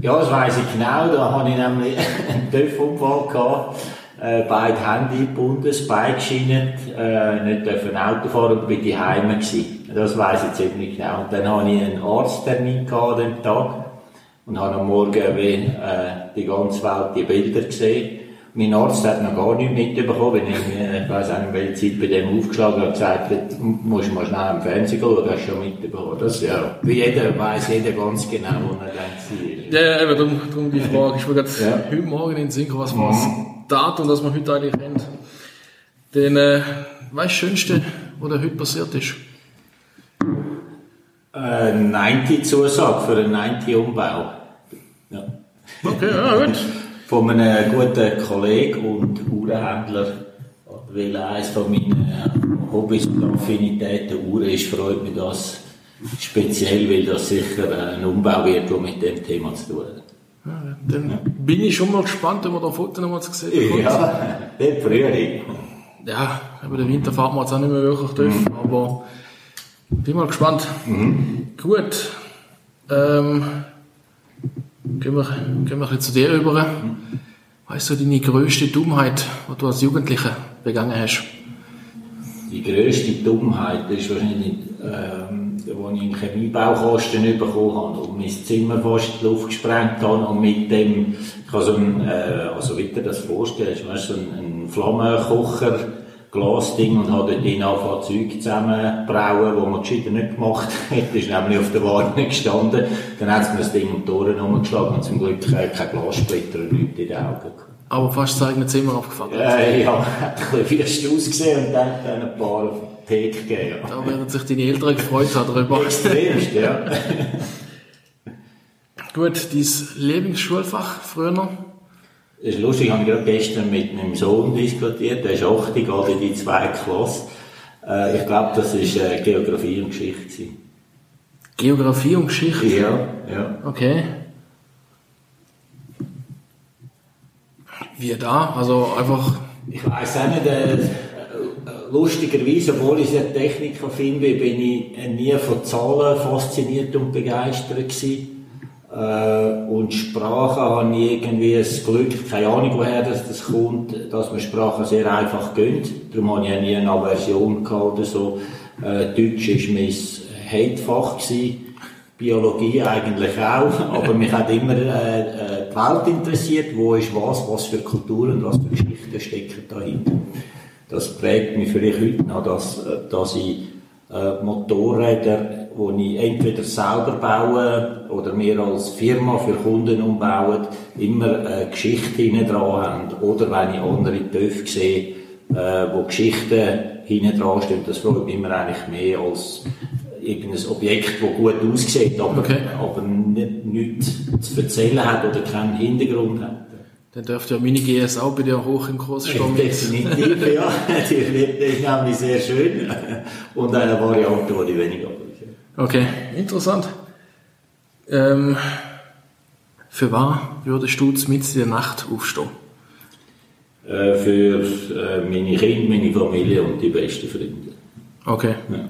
Ja, das weiss ich genau. Da hatte ich nämlich einen TÜV-Unfall gehabt. Äh, beide Hände eingebunden, das Bein geschinnet, äh, nicht dürfen Auto fahren und bin die Heime gewesen. Das weiss ich ziemlich genau. Und dann hatte ich einen Arzttermin gehabt an dem Tag und habe am Morgen wie, äh, die ganze Welt die Bilder gesehen mein Arzt hat noch gar nichts mitbekommen, wenn ich, äh, ich weiss auch nicht, welche Zeit bei dem aufgeschlagen habe, gesagt hat, musst mal schnell im Fernsehen schauen, hast du schon mitbekommen. Das, ja, wie jeder weiss jeder ganz genau, wo er denkt, Ja, ja, eben, darum, darum die Frage. Ich will jetzt ja. heute Morgen in den Sinn was war das mhm. Datum, das man heute eigentlich kennt. Den, äh, weißt Schönste, was da heute passiert ist? Äh, 90-Zusage für einen 90-Umbau. Ja. Okay, ja, gut von einem guten Kollegen und Uhrenhändler, weil eines von meinen Hobbys und Affinitäten Uhren ist, freut mich das speziell, weil das sicher ein Umbau wird, der mit dem Thema zu tun hat. Ja, dann ja. bin ich schon mal gespannt, wenn wir da Fotos nochmal zu sehen bekommen. Ja, der Frühling. Ja, über den Winter fahren wir jetzt auch nicht mehr wirklich durch, mhm. aber bin mal gespannt. Mhm. Gut. Ähm, Gehen wir, gehen wir zu dir über. Was ist so deine grösste Dummheit, die du als Jugendlicher begangen hast? Die grösste Dummheit ist wahrscheinlich, ähm, als ich einen Chemiebaukasten bekommen habe und mein Zimmer fast in die Luft gesprengt habe und mit dem, ich kann so ein, äh, also wie du das vorstellst, weißt, so ein, ein Flammenkocher, Glasding und habe dort angefangen, Zeug zusammenbrauen, wo man gescheiter nicht gemacht hat. ist nämlich auf der Warnung gestanden. Dann hat es mir das Ding um die Ohren umgeschlagen und zum Glück kein Glassplitter und nichts in den Augen. Aber fast das eigene Zimmer abgefangen. Äh, ja, hat ein bisschen wüst ausgesehen und dann, ein paar auf die Theke gegeben. Ja. Da werden sich deine Eltern gefreut haben darüber. Extremst, ja. Gut, dein Lieblingsschulfach früher noch? Das ist lustig, ich habe gerade gestern mit meinem Sohn diskutiert, der ist 8, geht in die zweite Klasse. Äh, ich glaube, das war äh, Geografie und Geschichte. Geografie und Geschichte? Ja, ja. Okay. Wie da? Also einfach... Ich weiß auch nicht, äh, lustigerweise, obwohl ich ein Techniker finde, bin ich nie von Zahlen fasziniert und begeistert gewesen. Äh, und Sprache habe ich irgendwie das Glück, keine Ahnung woher das, das kommt, dass man Sprache sehr einfach gönnt. Darum habe ich auch nie eine Aversion gehabt oder so. Äh, Deutsch war mein Hatefach gewesen. Biologie eigentlich auch, aber mich hat immer äh, äh, die Welt interessiert, wo ist was, was für Kulturen, was für Geschichten stecken dahinter. Das prägt mich vielleicht heute noch, dass, äh, dass ich äh, Motorräder die ich entweder selber baue oder mir als Firma für Kunden umbauen, immer eine Geschichte hinten dran haben. Oder wenn ich andere TÜV sehe, äh, wo Geschichten hinten dran stehen, das freut mich immer eigentlich mehr als irgendein Objekt, das gut aussieht, aber, okay. aber nicht, nichts zu erzählen hat oder keinen Hintergrund hat. Dann dürfte ja meine GS auch bei dir hoch im Kurs stehen. Definitiv, ja. Die ist nämlich sehr schön. Und eine Variante, die ich weniger Okay, interessant. Ähm, für was würdest du mit in der Nacht aufstehen? Äh, für äh, meine Kinder, meine Familie und die besten Freunde. Okay. Ja.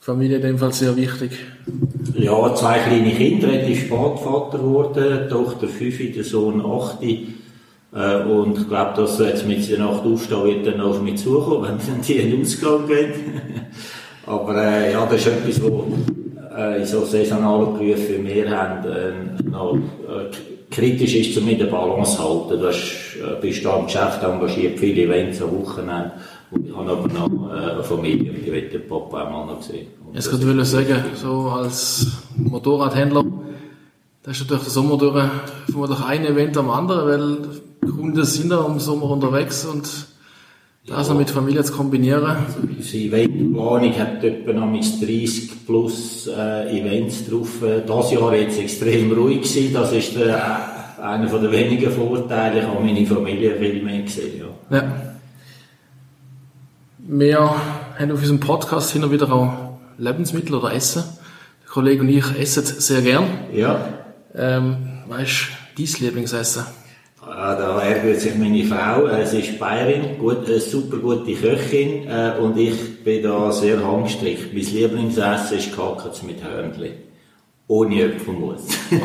Familie in dem Fall sehr wichtig. Ja, zwei kleine Kinder, relativ spät Vater geworden, Tochter 5, der Sohn 8. Äh, und ich glaube, dass jetzt mit der Nacht aufstehen wird dann auf mich zukommen, wenn dann die in den Ausgang gehen. Aber äh, ja, das ist etwas, wo äh, in so saisonalen Berufen wie wir haben, äh, noch, äh, kritisch ist, um in der Balance zu halten. Du hast, äh, bist da im Geschäft engagiert, viele Events am Wochenende. Und ich habe aber noch äh, eine Familie, die will den Papa auch mal noch sehen. Jetzt könnte ich sagen, so als Motorradhändler, da ist natürlich der Sommer durch vermutlich ein Event am anderen, weil Kunden sind ja im Sommer unterwegs und das noch mit Familie zu kombinieren. Unsere Eventplanung hat etwa noch 30 plus äh, Events drauf. Das Jahr jetzt extrem ruhig gewesen. Das ist der, äh, einer der wenigen Vorteile. Ich habe meine Familie viel mehr gesehen. Ja. ja. Wir haben auf unserem Podcast hin und wieder auch Lebensmittel oder Essen. Der Kollege und ich essen sehr gern. Ja. Ähm, was ist dein Lieblingsessen? Ah, da ärgert sich meine Frau. Äh, sie ist Bayerin, gut, eine super gute Köchin äh, und ich bin da sehr handgestrickt. Mein Lieblingsessen ist Kakens mit Hörnli. Ohne Äpfelmus. Oh.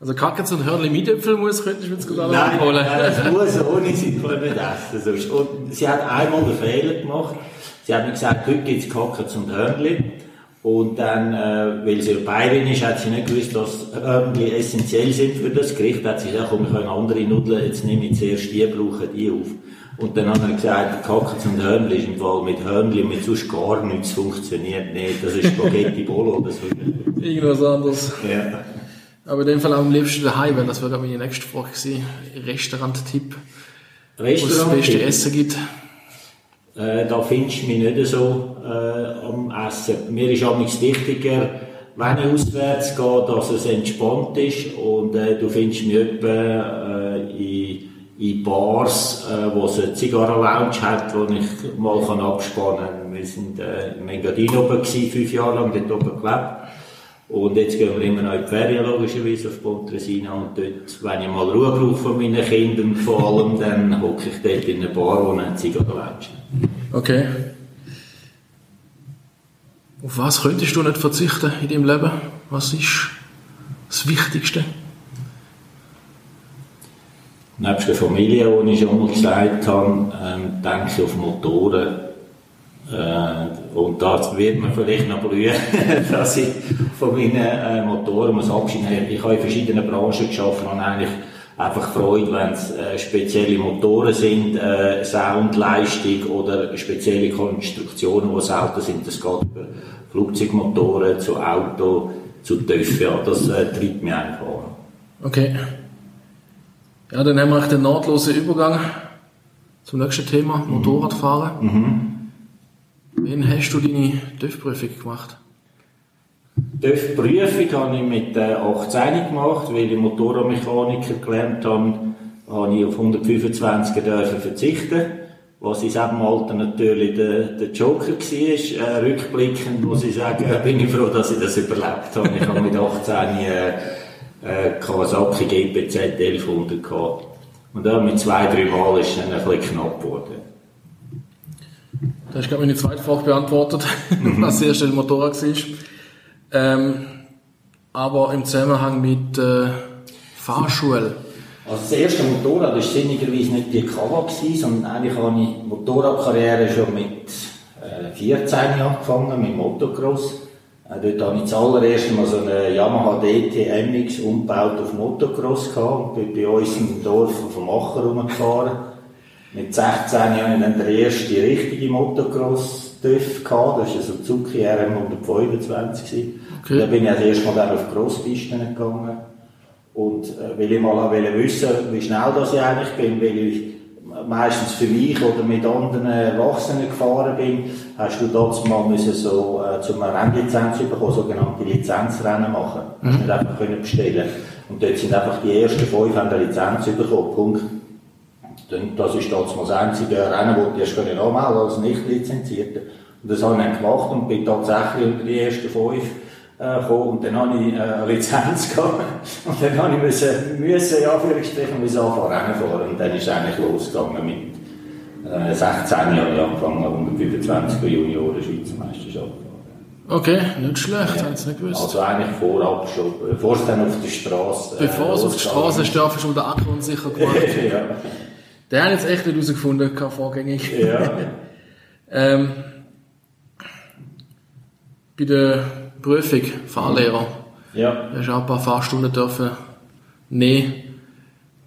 Also Kakens und Hörnli mit Äpfelmus könntest du jetzt gerade nein, abholen. Nein, das muss ohne sie nicht essen. Sonst. Und sie hat einmal den Fehler gemacht. Sie hat mir gesagt, heute gibt es Kakens und Hörnli. Und dann, äh, weil sie Bayerin ist, hat sie nicht gewusst, dass Hörnli essentiell sind für das Gericht. Hat sie gesagt, komm, wir können andere Nudeln, jetzt nehme ich zuerst die, brauche die auf. Und dann hat er gesagt, Kackens und Hörnli ist im Fall mit Hörnli und mit sonst gar nichts funktioniert nicht. Das ist Spaghetti Bolo oder so. Irgendwas anderes. Ja. Aber in dem Fall am liebsten daheim, weil das wäre meine nächste Frage gewesen. Restaurant-Tipp. Restaurant wo es das beste Essen gibt. Äh, da findest du mich nicht so äh, am Essen. Mir ist amigs wichtiger, wenn ich auswärts gehe, dass es entspannt ist und äh, du findest mich etwa äh, in, in Bars, äh, wo es eine Zigarren-Lounge hat, wo ich mal kann abspannen kann. Wir sind äh, in Engadin oben gewesen, fünf Jahre lang dort oben gelebt. Und jetzt gehen wir immer noch in die Ferien, logischerweise, auf Pontresina. Und dort, wenn ich mal Ruhe brauche von meinen Kindern vor allem, dann hocke ich dort in einer Bar, wo eine Zigarre-Lounge Okay. Auf was könntest du nicht verzichten in deinem Leben? Was ist das Wichtigste? Nebst der Familie, die ich schon mal gesagt habe, ähm, denke ich auf Motoren. Äh, und da wird man vielleicht noch blühen, dass ich von meinen äh, Motoren muss abschieden muss. Ich habe in verschiedenen Branchen geschafft und eigentlich einfach Freude, wenn es äh, spezielle Motoren sind, äh, Soundleistung oder spezielle Konstruktionen, die Auto sind. Das geht über Flugzeugmotoren zu Auto, zu TÜV. Ja, das äh, treibt mich einfach an. Okay. Ja, dann haben wir den nahtlosen Übergang zum nächsten Thema, mhm. Motorradfahren. Mhm. Wann hast du deine TÜV-Prüfung gemacht? Die Prüfung habe ich mit 18 gemacht, weil ich Motorradmechaniker gelernt habe, habe ich auf 125 dürfen verzichten was in diesem Alter natürlich der, der Joker war. Äh, rückblickend muss ich sagen, bin ich froh, dass ich das überlebt habe. Ich habe mit 18 äh, äh, Kawasaki GPZ 1100 gehabt. Und dann mit zwei, drei Mal ist es dann ein bisschen knapp geworden. Da hast du meine zweite Frage beantwortet, mhm. was das erste Motorrad war. Ähm, aber im Zusammenhang mit äh, Fahrschule. Also das erste Motorrad war sinnigerweise nicht die Kawa, sondern eigentlich habe ich Motorradkarriere schon mit äh, 14 angefangen, mit Motocross. Äh, dort habe ich das allererste Mal so eine Yamaha DT MX umgebaut auf Motocross gehabt und bin bei uns im Dorf dem Acher rumgefahren. Mit 16 Jahren dann der erste richtige Motocross TÜV gehabt, das war ein Suzuki RM 125. Okay. Da bin ich das erste Mal dann auf Crosspisten gegangen. Und äh, weil ich mal wissen wie schnell das ich eigentlich bin, weil ich meistens für mich oder mit anderen Erwachsenen gefahren bin, hast du dort mal müssen so äh, zum Rennlizenz bekommen, sogenannte Lizenzrennen machen. Mhm. Hast nicht einfach können bestellen. Und dort sind einfach die ersten fünf an der Lizenz bekommen. Punkt. Das ist das einzige Rennen, das du erst anmelden als nicht lizenzierter. Und das habe ich dann gemacht und bin tatsächlich unter die ersten fünf äh, gekommen. Und dann habe ich äh, eine Lizenz gehabt. Und dann habe ich müssen, müssen ja, Anführungsstrichen, müssen anfangen Rennen fahren. Und dann ist es eigentlich losgegangen mit äh, 16 Jahren angefangen, 125 Junioren Schweizer Meisterschaft. Okay, nicht schlecht, ja. haben sie nicht gewusst. Also eigentlich vorab schon, bevor es dann auf der Straße. Bevor es auf der Straße ist, darf schon der Akku unsicher gemacht. ja. Der hat jetzt echt nicht herausgefunden, vorgängig. Ja. ähm, bei der Prüfung, Fahrlehrer. Ja. Du hast auch ein paar Fahrstunden dürfen nehmen.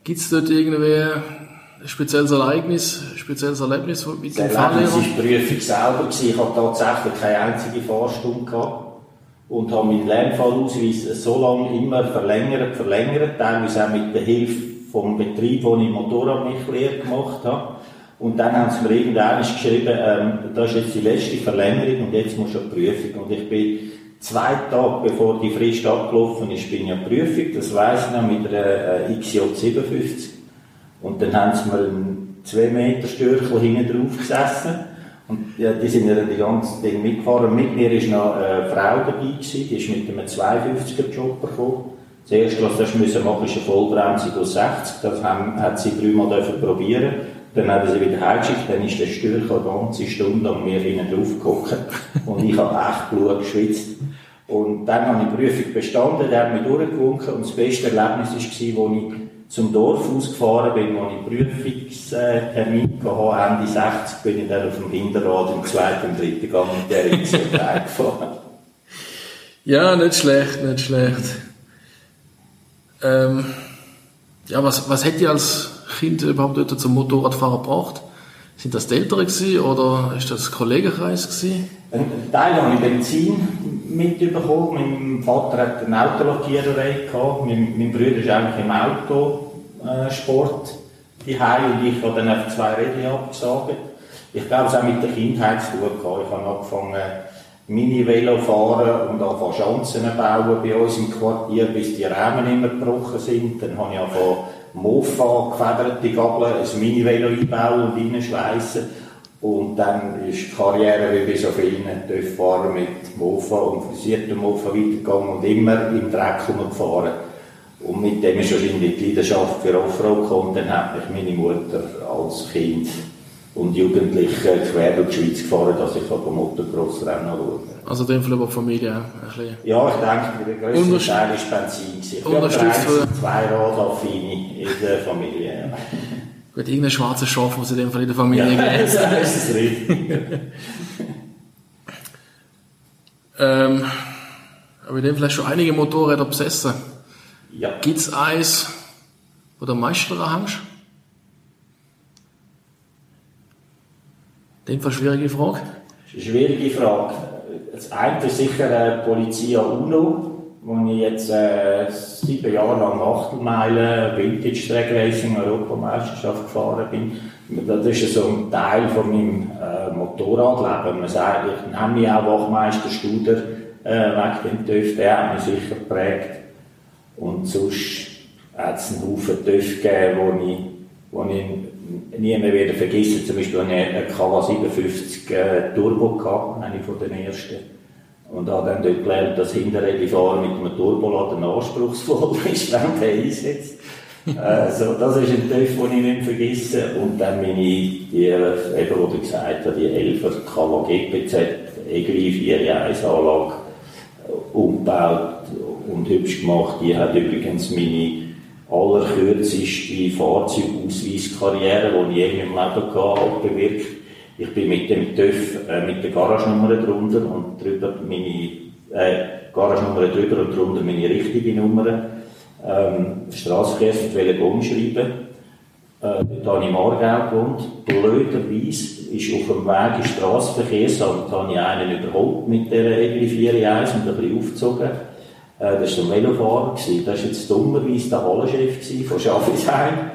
Gibt es dort irgendwie ein spezielles Ereignis, ein spezielles Erlebnis mit dem Fahrlehrer? Das war die Prüfung selber. Ich hatte tatsächlich keine einzige Fahrstunde gehabt und habe meinen Lernfallausweis so lange immer verlängert, verlängert, teilweise auch mit der Hilfe vom Betrieb, wo ich Motorradmechlehre gemacht habe. Und dann haben sie mir irgendwann geschrieben, ähm, das ist jetzt die letzte Verlängerung und jetzt muss du eine Prüfung. Und ich bin zwei Tage bevor die Frist abgelaufen ist, bin ich eine Prüfung, das weiss ich noch, mit einer äh, XJ 57. Und dann haben sie mir einen 2 Meter Stürchel hinten drauf gesessen. Und ja, die sind ja die ganze Ding mitgefahren. Mit mir ist noch eine Frau dabei gewesen, die ist mit einem 52er Job gekommen. Das erste, was sie müssen machen, ist eine Vollbremsung aus 60. Das haben, hat sie dreimal probieren Dann haben sie wieder heimgeschickt, dann ist der Stürcher eine ganze Stunde an mir hinten drauf geguckt. Und ich habe echt Blut geschwitzt. Und dann habe ich die Prüfung bestanden, der hat mich durchgewunken und das beste Erlebnis war, als ich zum Dorf ausgefahren bin, wo ich Prüfungstermin hatte, Ende 60, bin ich dann auf dem Hinterrad im zweiten und dritten Gang mit der XL gefahren. Ja, nicht schlecht, nicht schlecht. Ähm, ja, was, was hätte ich als Kind überhaupt dort zum Motorradfahren gebracht? Sind das die Eltern gewesen, oder ist das Kollegenkreis gewesen? Ein Teil habe ich Benzin mitbekommen. Mein Vater hat eine Autolackiererei gehabt. Mein, mein Bruder ist eigentlich im Autosport äh, und ich habe dann einfach zwei Räder abgesagt. Ich glaube, es hat mit der Kindheit zu tun gehabt. Ich habe angefangen, Mini-Velo fahren und angefangen Schanzen bauen bei uns im Quartier, bis die Rahmen immer gebrochen sind. Dann habe ich angefangen Mofa, gefederte Gabel, ein Mini-Velo einbauen und reinschweissen. Und dann ist die Karriere wie bei so vielen TÜV-Fahrern mit Mofa und frisiertem Mofa weitergegangen und immer im Dreck gefahren. Und mit dem ist wahrscheinlich die Leidenschaft für Offroad gekommen. Dann hat mich meine Mutter als Kind und Jugendliche quer durch die Schweiz gefahren, dass ich Motocross-Rennen schaue. Also in dem Fall aber Familie ein bisschen. Ja, ich denke, der größte Teil ist Benzin. Der zwei Radaffine in der Familie. Ja. Gut, irgendein schwarzes Schaf muss in dem Fall in der Familie ja, geben. das ist richtig. ähm, aber in dem Fall schon einige Motorräder besessen. Ja. Gibt es eins, wo du am meisten dran hängst? In dem Fall schwierige Frage. Schwierige Frage. Das eine ist sicher äh, Polizia UNO, wo ich jetzt äh, sieben Jahre lang Achtelmeilen Vintage Drag Racing Europameisterschaft gefahren bin. Das ist so ein Teil von meinem äh, Motorradleben. Man sagt, ich nehme mich auch Wachmeister Studer äh, wegen dem TÜV, der hat mich sicher geprägt. Und sonst hat es einen Haufen TÜV gegeben, wo ich, wo ich nie mehr wieder vergessen. Zum Beispiel eine Kawa 57 äh, Turbo gehabt, eine von den ersten und habe dann dort gelernt, dass hinterräder fahren mit einem Turboladen anspruchsvoll ist, wenn der einsetzt. also, das ist ein TÜV, den ich nicht vergesse. Und dann ich die, eben, wo gesagt hast, die 11er KW GPZ EGRI 4 Anlage umgebaut und hübsch gemacht. Die hat übrigens meine allerkürzeste Fahrzeugausweiskarriere, die ich je im Leben hatte, bewirkt. Ich bin mit dem TÜV äh, mit der Garagenummer drunter und drüber meine äh, Garagenummer drüber und drunter meine richtige Nummer. Ähm, Straßenverkehrsmittel umschreiben. Äh, dort habe ich im Aargau gewohnt. Blöderweise ist auf dem Weg im Straßenverkehrsamt habe ich einen überholt mit der Egli 4 und ein bisschen aufgezogen. Äh, das war ein Velofahrer. Das war jetzt dummerweise der Hallenchef von Schaffisheim.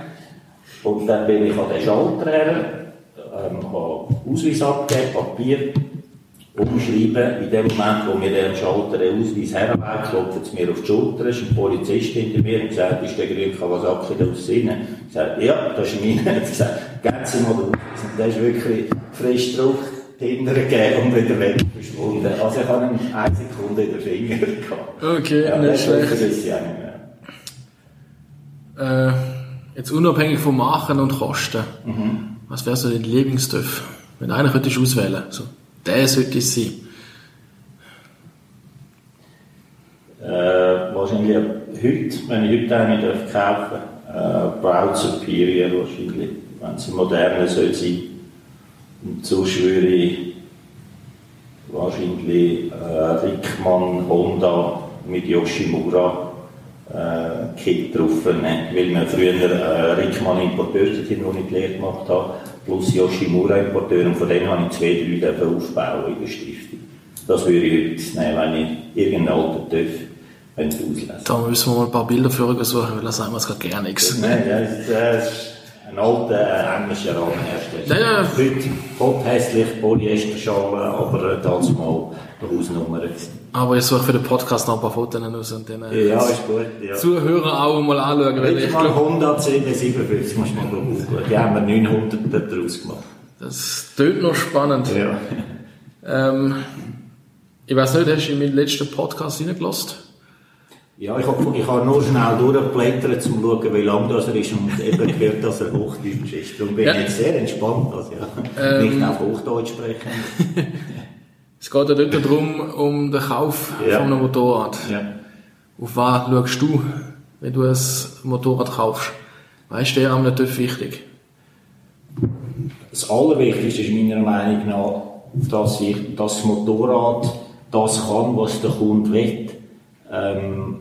Und dann bin ich an den Schalter her ähm, Ausweis abgegeben, Papier umschreiben. In dem Moment, wo mir der Schalter den Ausweis herweg, klopft es mir auf die Schulter, ist ein Polizist hinter mir und gesagt, ist der grüne Kawasaki da aus? Ich sage, ja, das ist meine. Er hat gesagt, geben Sie mal. Und der ist wirklich frisch drauf hintere gegeben und wieder weg verschwunden. Also ich habe ihn eine Sekunde in den Finger gehabt. Okay, ja, nicht schlecht. Ist ja nicht mehr. Äh, jetzt unabhängig vom Machen und Kosten, mhm. was wäre so dein Lieblingsdorf? Wenn einer könntest du auswählen, so, der sollte es sein. Äh, wahrscheinlich heute, wenn ich heute einen kaufen darf, äh, Brown Superior wahrscheinlich, wenn es modern soll sein und so schwöre ich wahrscheinlich äh, Rickmann Honda mit Yoshimura äh, Kit drauf nehmen, weil wir früher äh, Rickmann Importeur sind, wo ich die Lehre gemacht habe, plus Yoshimura Importeur und von denen habe ich zwei, drei aufbauen in der Stiftung. Das würde ich heute nehmen, wenn ich irgendeinen alten TÜV auslesen Da müssen wir mal ein paar Bilder für suchen, weil da sagen wir es gerade gar nichts. Nein, das ist ein alter äh, englischer Rahmenhersteller. Ja, ja. Heute Polyesterschalen, aber äh, damals mal eine Hausnummer. Aber ich suche für den Podcast noch ein paar Fotos aus und dann äh, ja, ist gut, ja. Zuhörer auch mal anschauen. Wenn ich mal Honda CD57 musst du mal googeln. Die haben wir 900 daraus gemacht. Das tönt noch spannend. Ja. Ähm, ich weiß nicht, hast du in meinen letzten Podcast reingelassen? Ja, ich habe ich hab nur schnell durchgeblättert, um zu schauen, wie lang das er ist und eben gehört, dass er Hochdeutsch ist. Darum bin ja. ich jetzt sehr entspannt, also ja. Ähm, nicht auf Hochdeutsch sprechen. es geht ja dort darum, um den Kauf ja. von einem Motorrad. Ja. Auf was schaust du, wenn du ein Motorrad kaufst? Weißt du, der am natürlich wichtig? Das Allerwichtigste ist meiner Meinung nach, dass ich das Motorrad das kann, was der Kunde will. Ähm,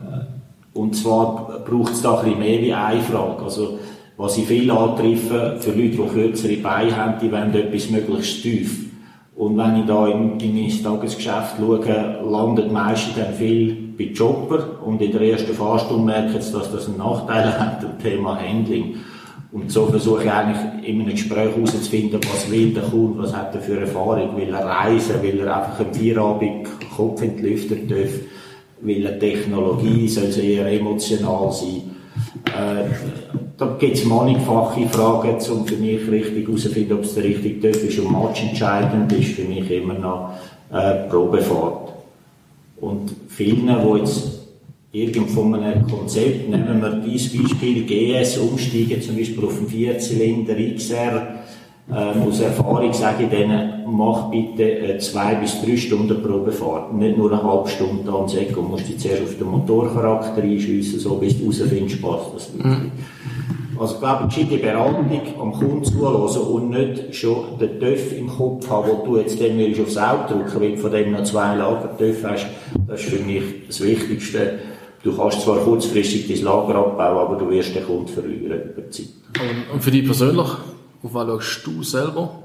und zwar braucht es da ein bisschen mehr wie eine Frage. Also, was ich viel antreffe, für Leute, die kürzere Beine haben, die wollen etwas möglichst tief. Und wenn ich da in, in Tagesgeschäft schaue, landet meistens dann viel bei Jobber und in der ersten Fahrstunde merken sie, dass das einen Nachteil hat, das Thema Handling. Und so versuche ich eigentlich in einem Gespräch herauszufinden, was will der Kunde, was hat er für Erfahrung, will er reisen, will er einfach am Feierabend Kopf Lüfte dürfen weil eine Technologie soll eher emotional sein. Äh, da gibt es mannigfache Fragen, um für mich richtig herauszufinden, ob es der richtige TÜV ist. Und matchentscheidend ist für mich immer noch äh, Probefahrt. Und vielen, die jetzt irgend von einem Konzept, nehmen wir dieses Beispiel GS, umsteigen zum Beispiel auf einen Vierzylinder XR, ähm, aus Erfahrung sage ich denen, mach bitte äh, zwei bis drei Stunden Probefahrt. Nicht nur eine halbe Stunde da ums Eck und musst dich zuerst auf den Motorcharakter einschiessen, so bis du herausfindest, passt das wirklich. Mhm. Also ich glaube, die Beratung am Kunden zuhören und nicht schon den TÜV im Kopf haben, wo du jetzt dann willst aufs Auto drücken, weil du von dem noch zwei Lager TÜV hast. Das ist für mich das Wichtigste. Du kannst zwar kurzfristig dein Lager abbauen, aber du wirst den Kunden verlieren über die Zeit. Und für dich persönlich? Auf was schaust du selber?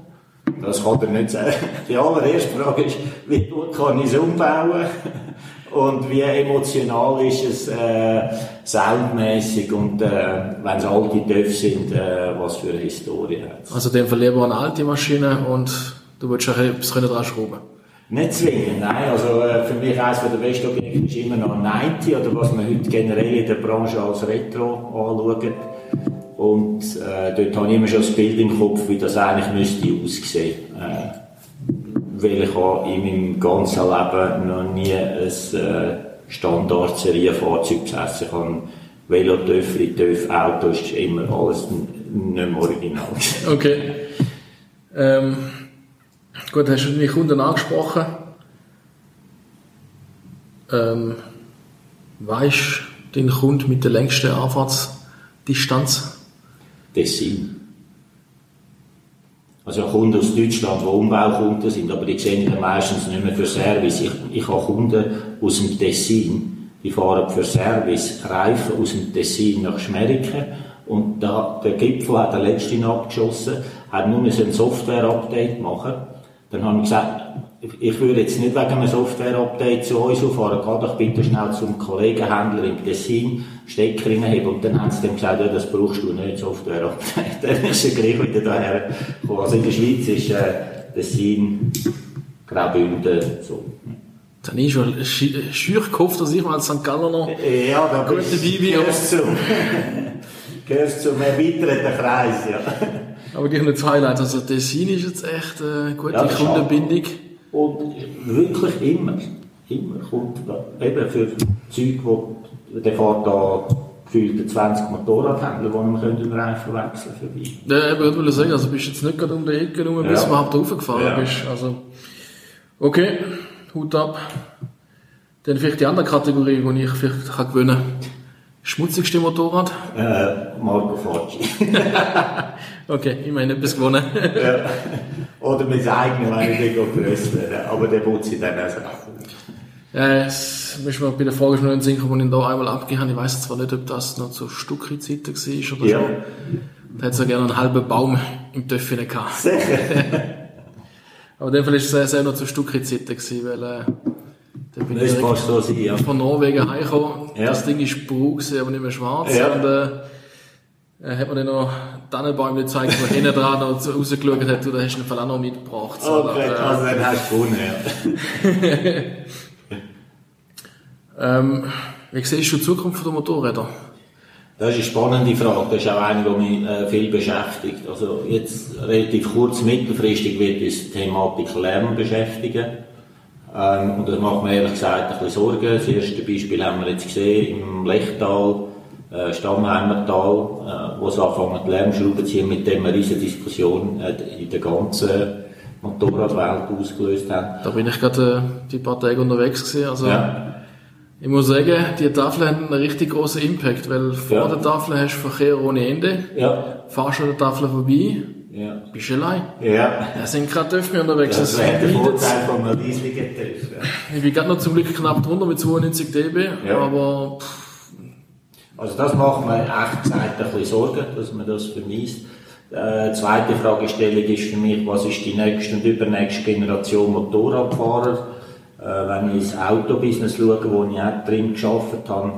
Das kann er nicht sagen. Die allererste Frage ist, wie gut kann ich es umbauen? Und wie emotional ist es äh, soundmäßig und äh, wenn es alte Töpfe sind, äh, was für eine Historie hat es. Also dem lieber eine alte Maschine und du willst auch etwas dran schrauben Nicht zwingend, nein. Also äh, für mich eines der besten Objekte ist immer noch ein 90 oder was man heute generell in der Branche als Retro anschaut. Und äh, dort habe ich immer schon das Bild im Kopf, wie das eigentlich müsste aussehen. Äh, weil ich habe in meinem ganzen Leben noch nie ein äh, Standard-Serienfahrzeug besessen. Ich habe Velo, Töffel, Töff, Auto, ist immer alles nicht mehr original. Okay. Ähm, gut, hast du deine Kunden angesprochen? Ähm, weißt du den Kunden mit der längsten Anfahrtsdistanz? Tessin. Also Kunden aus Deutschland, die Umbaukunden sind, aber die sehen ich meistens nicht mehr für Service. Ich, ich habe Kunden aus dem Tessin, die fahren für Service Reifen aus dem Tessin nach Schmeriken und da, der Gipfel hat der letzte abgeschossen, hat nur ein Software-Update machen. Dann habe ich gesagt, ich würde jetzt nicht wegen einem Software-Update zu uns fahren, geh doch bitte schnell zum Kollegenhändler im Tessin, Stecker reinheben und dann haben sie dann gesagt, ja, das brauchst du nicht, Software-Update. dann ist er gleich wieder daher gekommen. Also in der Schweiz ist äh, Tessin, Graubünden, so. Dann ich schon schür gehofft, dass ich mal als St. Galler noch ja, da gut dabei bin. Gehörst zum, gehörst zum erweiterten Kreis, ja. Aber die haben jetzt Highlights. Also Tessin ist jetzt echt eine gute ja, Kundenbindung. Und wirklich immer, immer kommt eben für Zeug, wo der fährt da gefühlt 20 Motorradhändler, die man den Reifen wechseln vorbei. Ja, ich würde sagen, also bist jetzt nicht gerade um die Ecke rum, bis ja. du überhaupt raufgefahren ja. bist. Also, okay, Hut ab. Dann vielleicht die andere Kategorie, die ich vielleicht kann gewinnen kann. Schmutzigste Motorrad? Äh, Marco Facci. okay, immerhin etwas gewonnen. ja. Oder mein eigenes, wenn ich den grösser Aber der putze ich dann auch Sachen. Ja, es ist mir bei der Frage schon in den Sinn gekommen, ich da einmal abgehauen. Ich weiß zwar nicht, ob das noch zu Stucki-Zeiten war oder Ja. so. Da hat es ja gerne einen halben Baum im Töpfchen gehabt. Sicher. Aber in dem Fall war es sehr, sehr noch zu Stucki-Zeiten gewesen, weil, äh, da bin ich Das direkt passt so sein, ja. von Norwegen heimgekommen. Ja. Das Ding ist braun aber nicht mehr schwarz. Ja. Und, äh, äh, hat man dann noch Tannenbäume gezeigt, wo hinten dran noch rausgeschaut hat, du, da hast du den Fall auch noch mitgebracht. So, Okay, äh, also dann hast du gewonnen, ja. ähm, wie siehst du die Zukunft der Motorräder? Das ist eine spannende Frage. Das ist auch eine, die mich äh, viel beschäftigt. Also jetzt relativ kurz, mittelfristig wird uns die Thematik Lärm beschäftigen. Ähm, und das macht mir ehrlich gesagt ein bisschen Sorgen. Das erste Beispiel haben wir jetzt gesehen im Lechtal, äh, Stammheimertal, äh, wo es anfangen, Lärmschrauben zu ziehen, mit dem wir riesige Diskussion äh, in der ganzen Motorradwelt ausgelöst haben. Da bin ich gerade äh, die paar Tage unterwegs gewesen. Also, Ja. ich muss sagen, die Tafeln haben einen richtig großen Impact, weil vor Ja. der Tafel hast du Verkehr ohne Ende, Ja. fahrst an der Tafel vorbei, Ja. bist allein. Ja. Da sind gerade Töpfe unterwegs. Das Das wäre der Vorteil von einem riesigen. Ja. Ich bin gerade noch zum Glück knapp drunter mit 92 dB, Ja. aber pff, Also das macht mir echt Zeit ein bisschen Sorgen, dass man das vermisst. Äh, zweite Fragestellung ist für mich, was ist die nächste und übernächste Generation Motorradfahrer? Äh, wenn ich ins Autobusiness schaue, wo ich auch drin geschafft habe,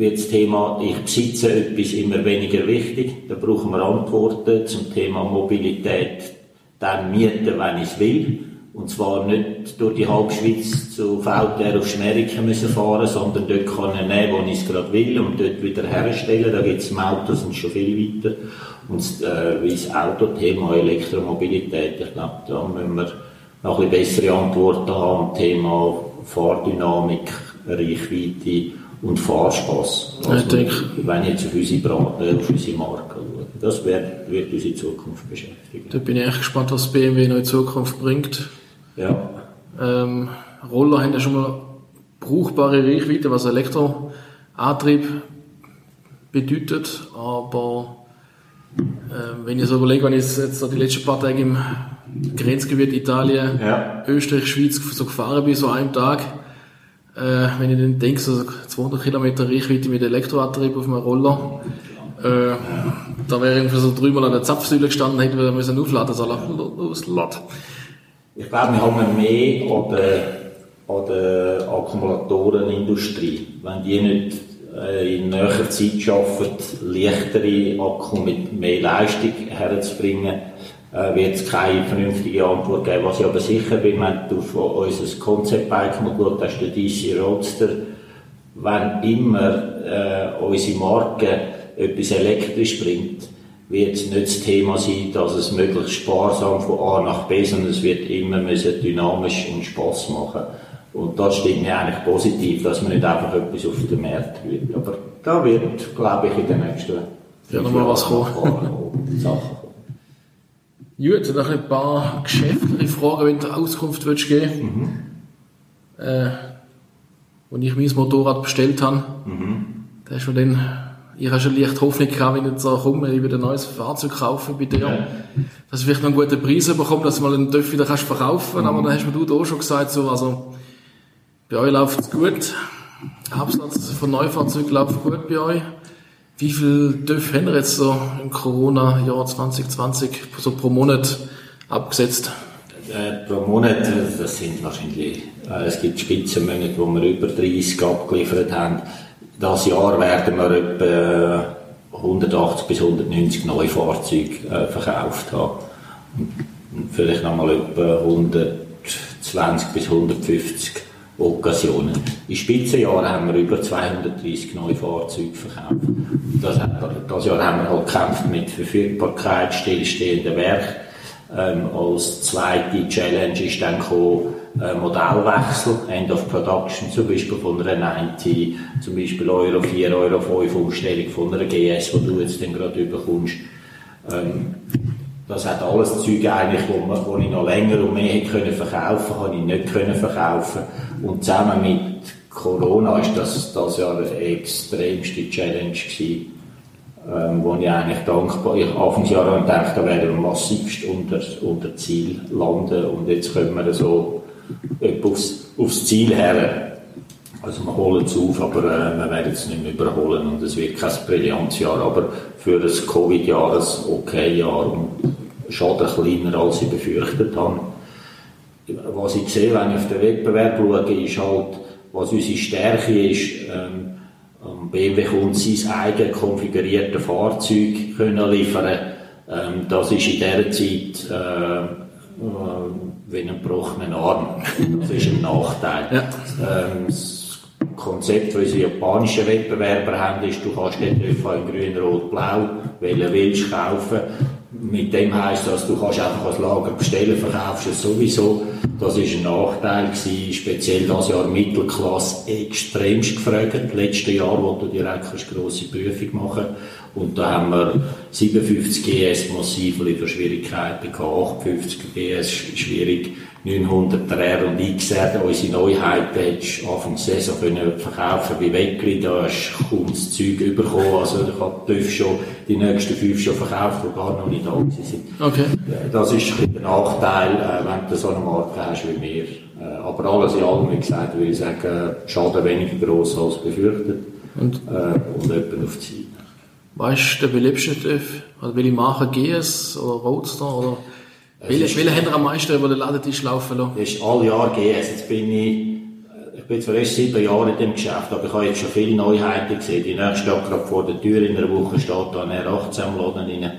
wird das Thema, ich besitze etwas immer weniger wichtig. Da brauchen wir Antworten zum Thema Mobilität, dann mieten, wenn ich will. Und zwar nicht durch die Halbschweiz zu VTR auf Schmeriken müssen fahren, sondern dort kann ich nehmen, wo ich es gerade will und dort wieder herstellen. Da gibt es im Auto sind schon viel weiter. Und äh, wie das Autothema Elektromobilität, ich glaube, da müssen wir noch ein bessere Antworten haben. Thema Fahrdynamik, Reichweite und Fahrspaß. Ja, ich denke- wenn ich jetzt auf unsere, Bra äh, auf unsere Marke schaue. Das wird, wird unsere Zukunft beschäftigen. da bin ich echt gespannt, was BMW noch in Zukunft bringt. Ja. Ähm, Roller haben ja schon mal brauchbare Reichweite, was Elektroantrieb bedeutet, aber ähm, wenn ich so überlege, wenn ich jetzt die letzten paar Tage im Grenzgebiet Italien, Ja. Österreich, Schweiz so gefahren bin, so einem Tag, äh, wenn ich dann denke, so 200 Kilometer Reichweite mit Elektroantrieb auf einem Roller, äh, da wäre irgendwie so drüber an der Zapfsäule gestanden, hätte wir müssen aufladen sollen. Ich glaube, wir haben mehr an der, der Akkumulatorenindustrie. Wenn die nicht äh, in näherer Zeit schaffen, leichtere Akku mit mehr Leistung herzubringen, äh, wird es keine vernünftige Antwort geben. Was ich aber sicher bin, wenn du auf unser Concept-Bike mal geschaut hast, der DC Roadster, wenn immer äh, unsere Marke etwas elektrisch bringt, wird es nicht das Thema sein, dass es möglichst sparsam von A nach B, sondern es wird immer müssen dynamisch und Spass machen. Und das stimmt mir eigentlich positiv, dass man nicht einfach etwas auf den Markt wird. Aber da wird, glaube ich, in den nächsten Ja, noch mal was kommen. kommen. Sachen kommen. Gut, noch ein paar geschäftliche Fragen, wenn du Auskunft willst geben. Äh, Als ich mein Motorrad bestellt habe, da hast du dann, ich habe schon leicht Hoffnung gehabt, wenn ich jetzt so komme, ich wieder ein neues Fahrzeug kaufen bei dir, Ja. dass ich vielleicht noch einen guten Preis bekomme, dass du mal einen TÜV wieder kannst verkaufen. Aber dann hast mir du auch schon gesagt, so, also, bei euch läuft es gut, Absatz von Neufahrzeugen läuft gut bei euch. Wie viel haben wir jetzt so im Corona-Jahr 2020 so pro Monat abgesetzt? Äh, pro Monat, äh, das sind wahrscheinlich, äh, es gibt Spitzenmonate, wo wir über 30 abgeliefert haben. Das Jahr werden wir etwa 180 bis 190 neue Fahrzeuge äh, verkauft haben. Und vielleicht nochmal etwa 120 bis 150 Occasionen. In Spitzenjahren haben wir über 230 neue Fahrzeuge verkauft. Das, das Jahr haben wir halt gekämpft mit Verfügbarkeit, stillstehenden Werk. Ähm, als zweite Challenge ist dann gekommen, äh, Modellwechsel, End of Production, zum Beispiel von einer 90, zum Beispiel Euro 4, Euro 5 Umstellung von einer GS, wo du jetzt gerade überkommst. Ähm, das hat alles Zeug eigentlich, wo, man, wo ich noch länger und mehr hätte können verkaufen, habe ich nicht können verkaufen. Und zusammen mit Corona ist das, das Jahr eine extremste Challenge gewesen, ähm, wo ich eigentlich dankbar, ich Anfangsjahr gedacht, da werden wir massivst unter, unter Ziel landen und jetzt können wir so aufs, aufs Ziel her. Also wir holen es auf, aber äh, wir werden es nicht mehr überholen und es wird kein Brillanzjahr, aber für das Covid-Jahr ein okay Jahr und Schaden kleiner als ich befürchtet habe. Was ich sehe, wenn ich auf den Wettbewerb schaue, ist halt, was unsere Stärke ist, ähm, BMW kommt sein eigen konfiguriertes Fahrzeug können liefern. Ähm, das ist in dieser Zeit äh, äh, wie ein gebrochener Arm. Das ist ein Nachteil. Ja. Ähm, das Konzept, das unsere japanischen Wettbewerber haben, ist, du kannst nicht ÖV in grün, rot, blau, welchen willst kaufen mit dem heisst das, du kannst einfach als Lager bestellen, verkaufst es sowieso. Das ist ein Nachteil gewesen, speziell das Jahr Mittelklasse extremst gefragt. Letztes Jahr, wo du direkt eine grosse Prüfung machen und da haben wir 57 GS massive Lieferschwierigkeiten gehabt, 58 GS schwierig 900 R und XR, unsere Neuheiten hättest du Anfang der Saison können verkaufen wie Weckli, da hast du kaum das Zeug bekommen, also ich habe schon die nächsten fünf schon verkauft, die gar noch nicht da sind. Okay. Das ist ein der Nachteil, äh, wenn du so einen Markt hast wie wir. Äh, aber alles in allem, wie gesagt, würde ich sagen, Schaden weniger gross als befürchtet und, äh, und etwa auf Ziel. Weißt du, der beliebste TÜV? Also welche Marke GS oder Roadster oder welche, welche haben am meisten über den Ladentisch laufen lassen? Das ist all Jahr GS. Jetzt bin ich, ich bin zwar erst sieben Jahre in dem Geschäft, aber ich habe jetzt schon viele Neuheiten gesehen. Die nächste steht gerade vor der Tür in einer Woche, steht da ein R18 am Laden rein.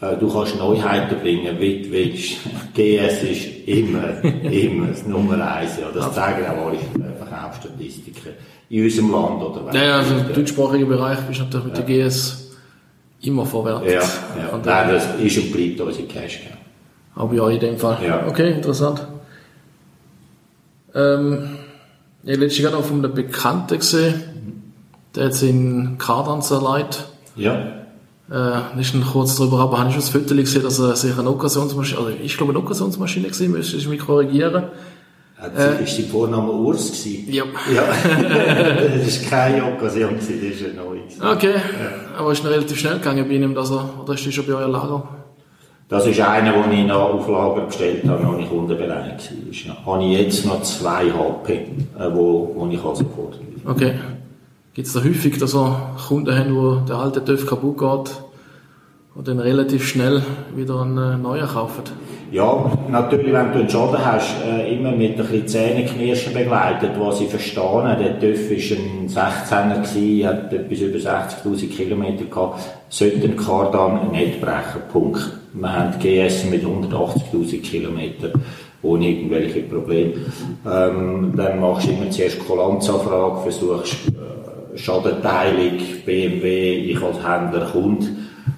Äh, du kannst Neuheiten bringen, wie du willst. GS ist immer, immer das Nummer eins. Ja. Das zeigen auch alle Verkaufsstatistiken in unserem Land. Oder ja, ja, also im deutschsprachigen Bereich bist du natürlich mit der GS immer vorwärts. Ja, ja. Nein, das ist und bleibt unsere Cash. -Cow. Aber ja, in dem Fall. Ja. Okay, interessant. Ähm, ich habe letztens gerade auch von einem Bekannten gesehen, der jetzt in Kardanzer leitet. Ja. Äh, nicht kurz darüber, aber habe ich schon das Foto gesehen, dass er sich eine Okkasionsmaschine, also ich glaube eine Okkasionsmaschine gesehen, müsste ich mich korrigieren. Hat äh, ist die Vorname Urs gewesen? Ja. ja. das war keine Okkasion, das ist ein neues. Okay, ja. aber ist noch relativ schnell gegangen bei ihm, dass er, oder ist das schon bei euer Lager? Das ist einer, den ich noch auf Lager bestellt habe, noch nicht kundenbereit war. Habe ich jetzt noch zwei HP, äh, wo, wo ich also sofort Okay. Gibt es da häufig, dass wir Kunden haben, wo der alte TÜV kaputt geht und dann relativ schnell wieder einen äh, neuen kaufen? Ja, natürlich, wenn du einen Schaden hast, äh, immer mit ein bisschen Zähneknirschen begleitet, was ich verstehe. Der TÜV war ein 16er, hat etwas über 60'000 Kilometer gehabt, sollte ein Kardan nicht brechen, Punkt. Wir haben GS mit 180'000 Kilometer ohne irgendwelche Probleme. Ähm, dann machst du immer zuerst Kulanzanfrage, versuchst äh, Schadenteilung, BMW, ich als Händler, Kunde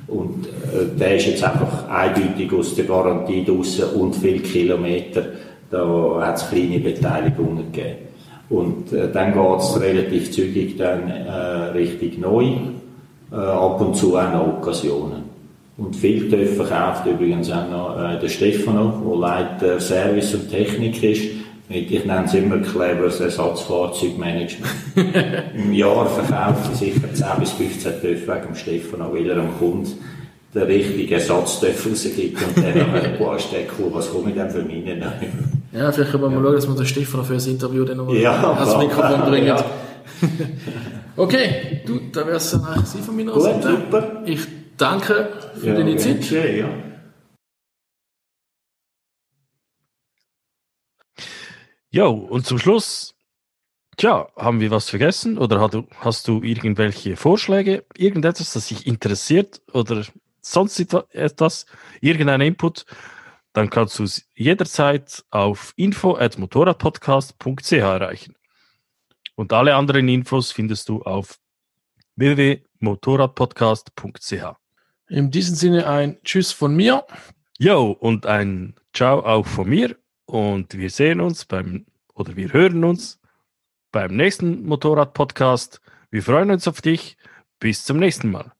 und äh, der ist jetzt einfach eindeutig aus der Garantie draussen und viele Kilometer, da hat es kleine Beteiligungen gegeben. Und äh, dann geht es relativ zügig dann äh, richtig neu, äh, ab und zu auch noch Occasionen. Und viel Töpfe verkauft übrigens auch noch äh, der Stefano, der Leiter Service und Technik ist. Ich nenne es immer cleveres Ersatzfahrzeugmanagement. Im Jahr verkauft er sicher 10 bis 15 Töpfe wegen dem Stefano, weil er am Kunden den richtigen Ersatztöpfe rausgibt und dann ein paar Steckel, was komme ich denn für meine Ja, vielleicht können wir mal schauen, dass wir den Stefano für das Interview dann noch ja, als Mikrofon bringen. Ja. okay, du, da wäre es dann eigentlich von meiner Gut, Seite. super. Ich Danke für ja, deine Zeit. Schön, ja. Jo, und zum Schluss, tja, haben wir was vergessen oder hast du, hast du irgendwelche Vorschläge, irgendetwas, das dich interessiert oder sonst etwas, irgendein Input, dann kannst du es jederzeit auf info.motorradpodcast.ch erreichen. Und alle anderen Infos findest du auf www.motorradpodcast.ch. In diesem Sinne ein Tschüss von mir. Jo, und ein Ciao auch von mir. Und wir sehen uns beim oder wir hören uns beim nächsten Motorrad-Podcast. Wir freuen uns auf dich. Bis zum nächsten Mal.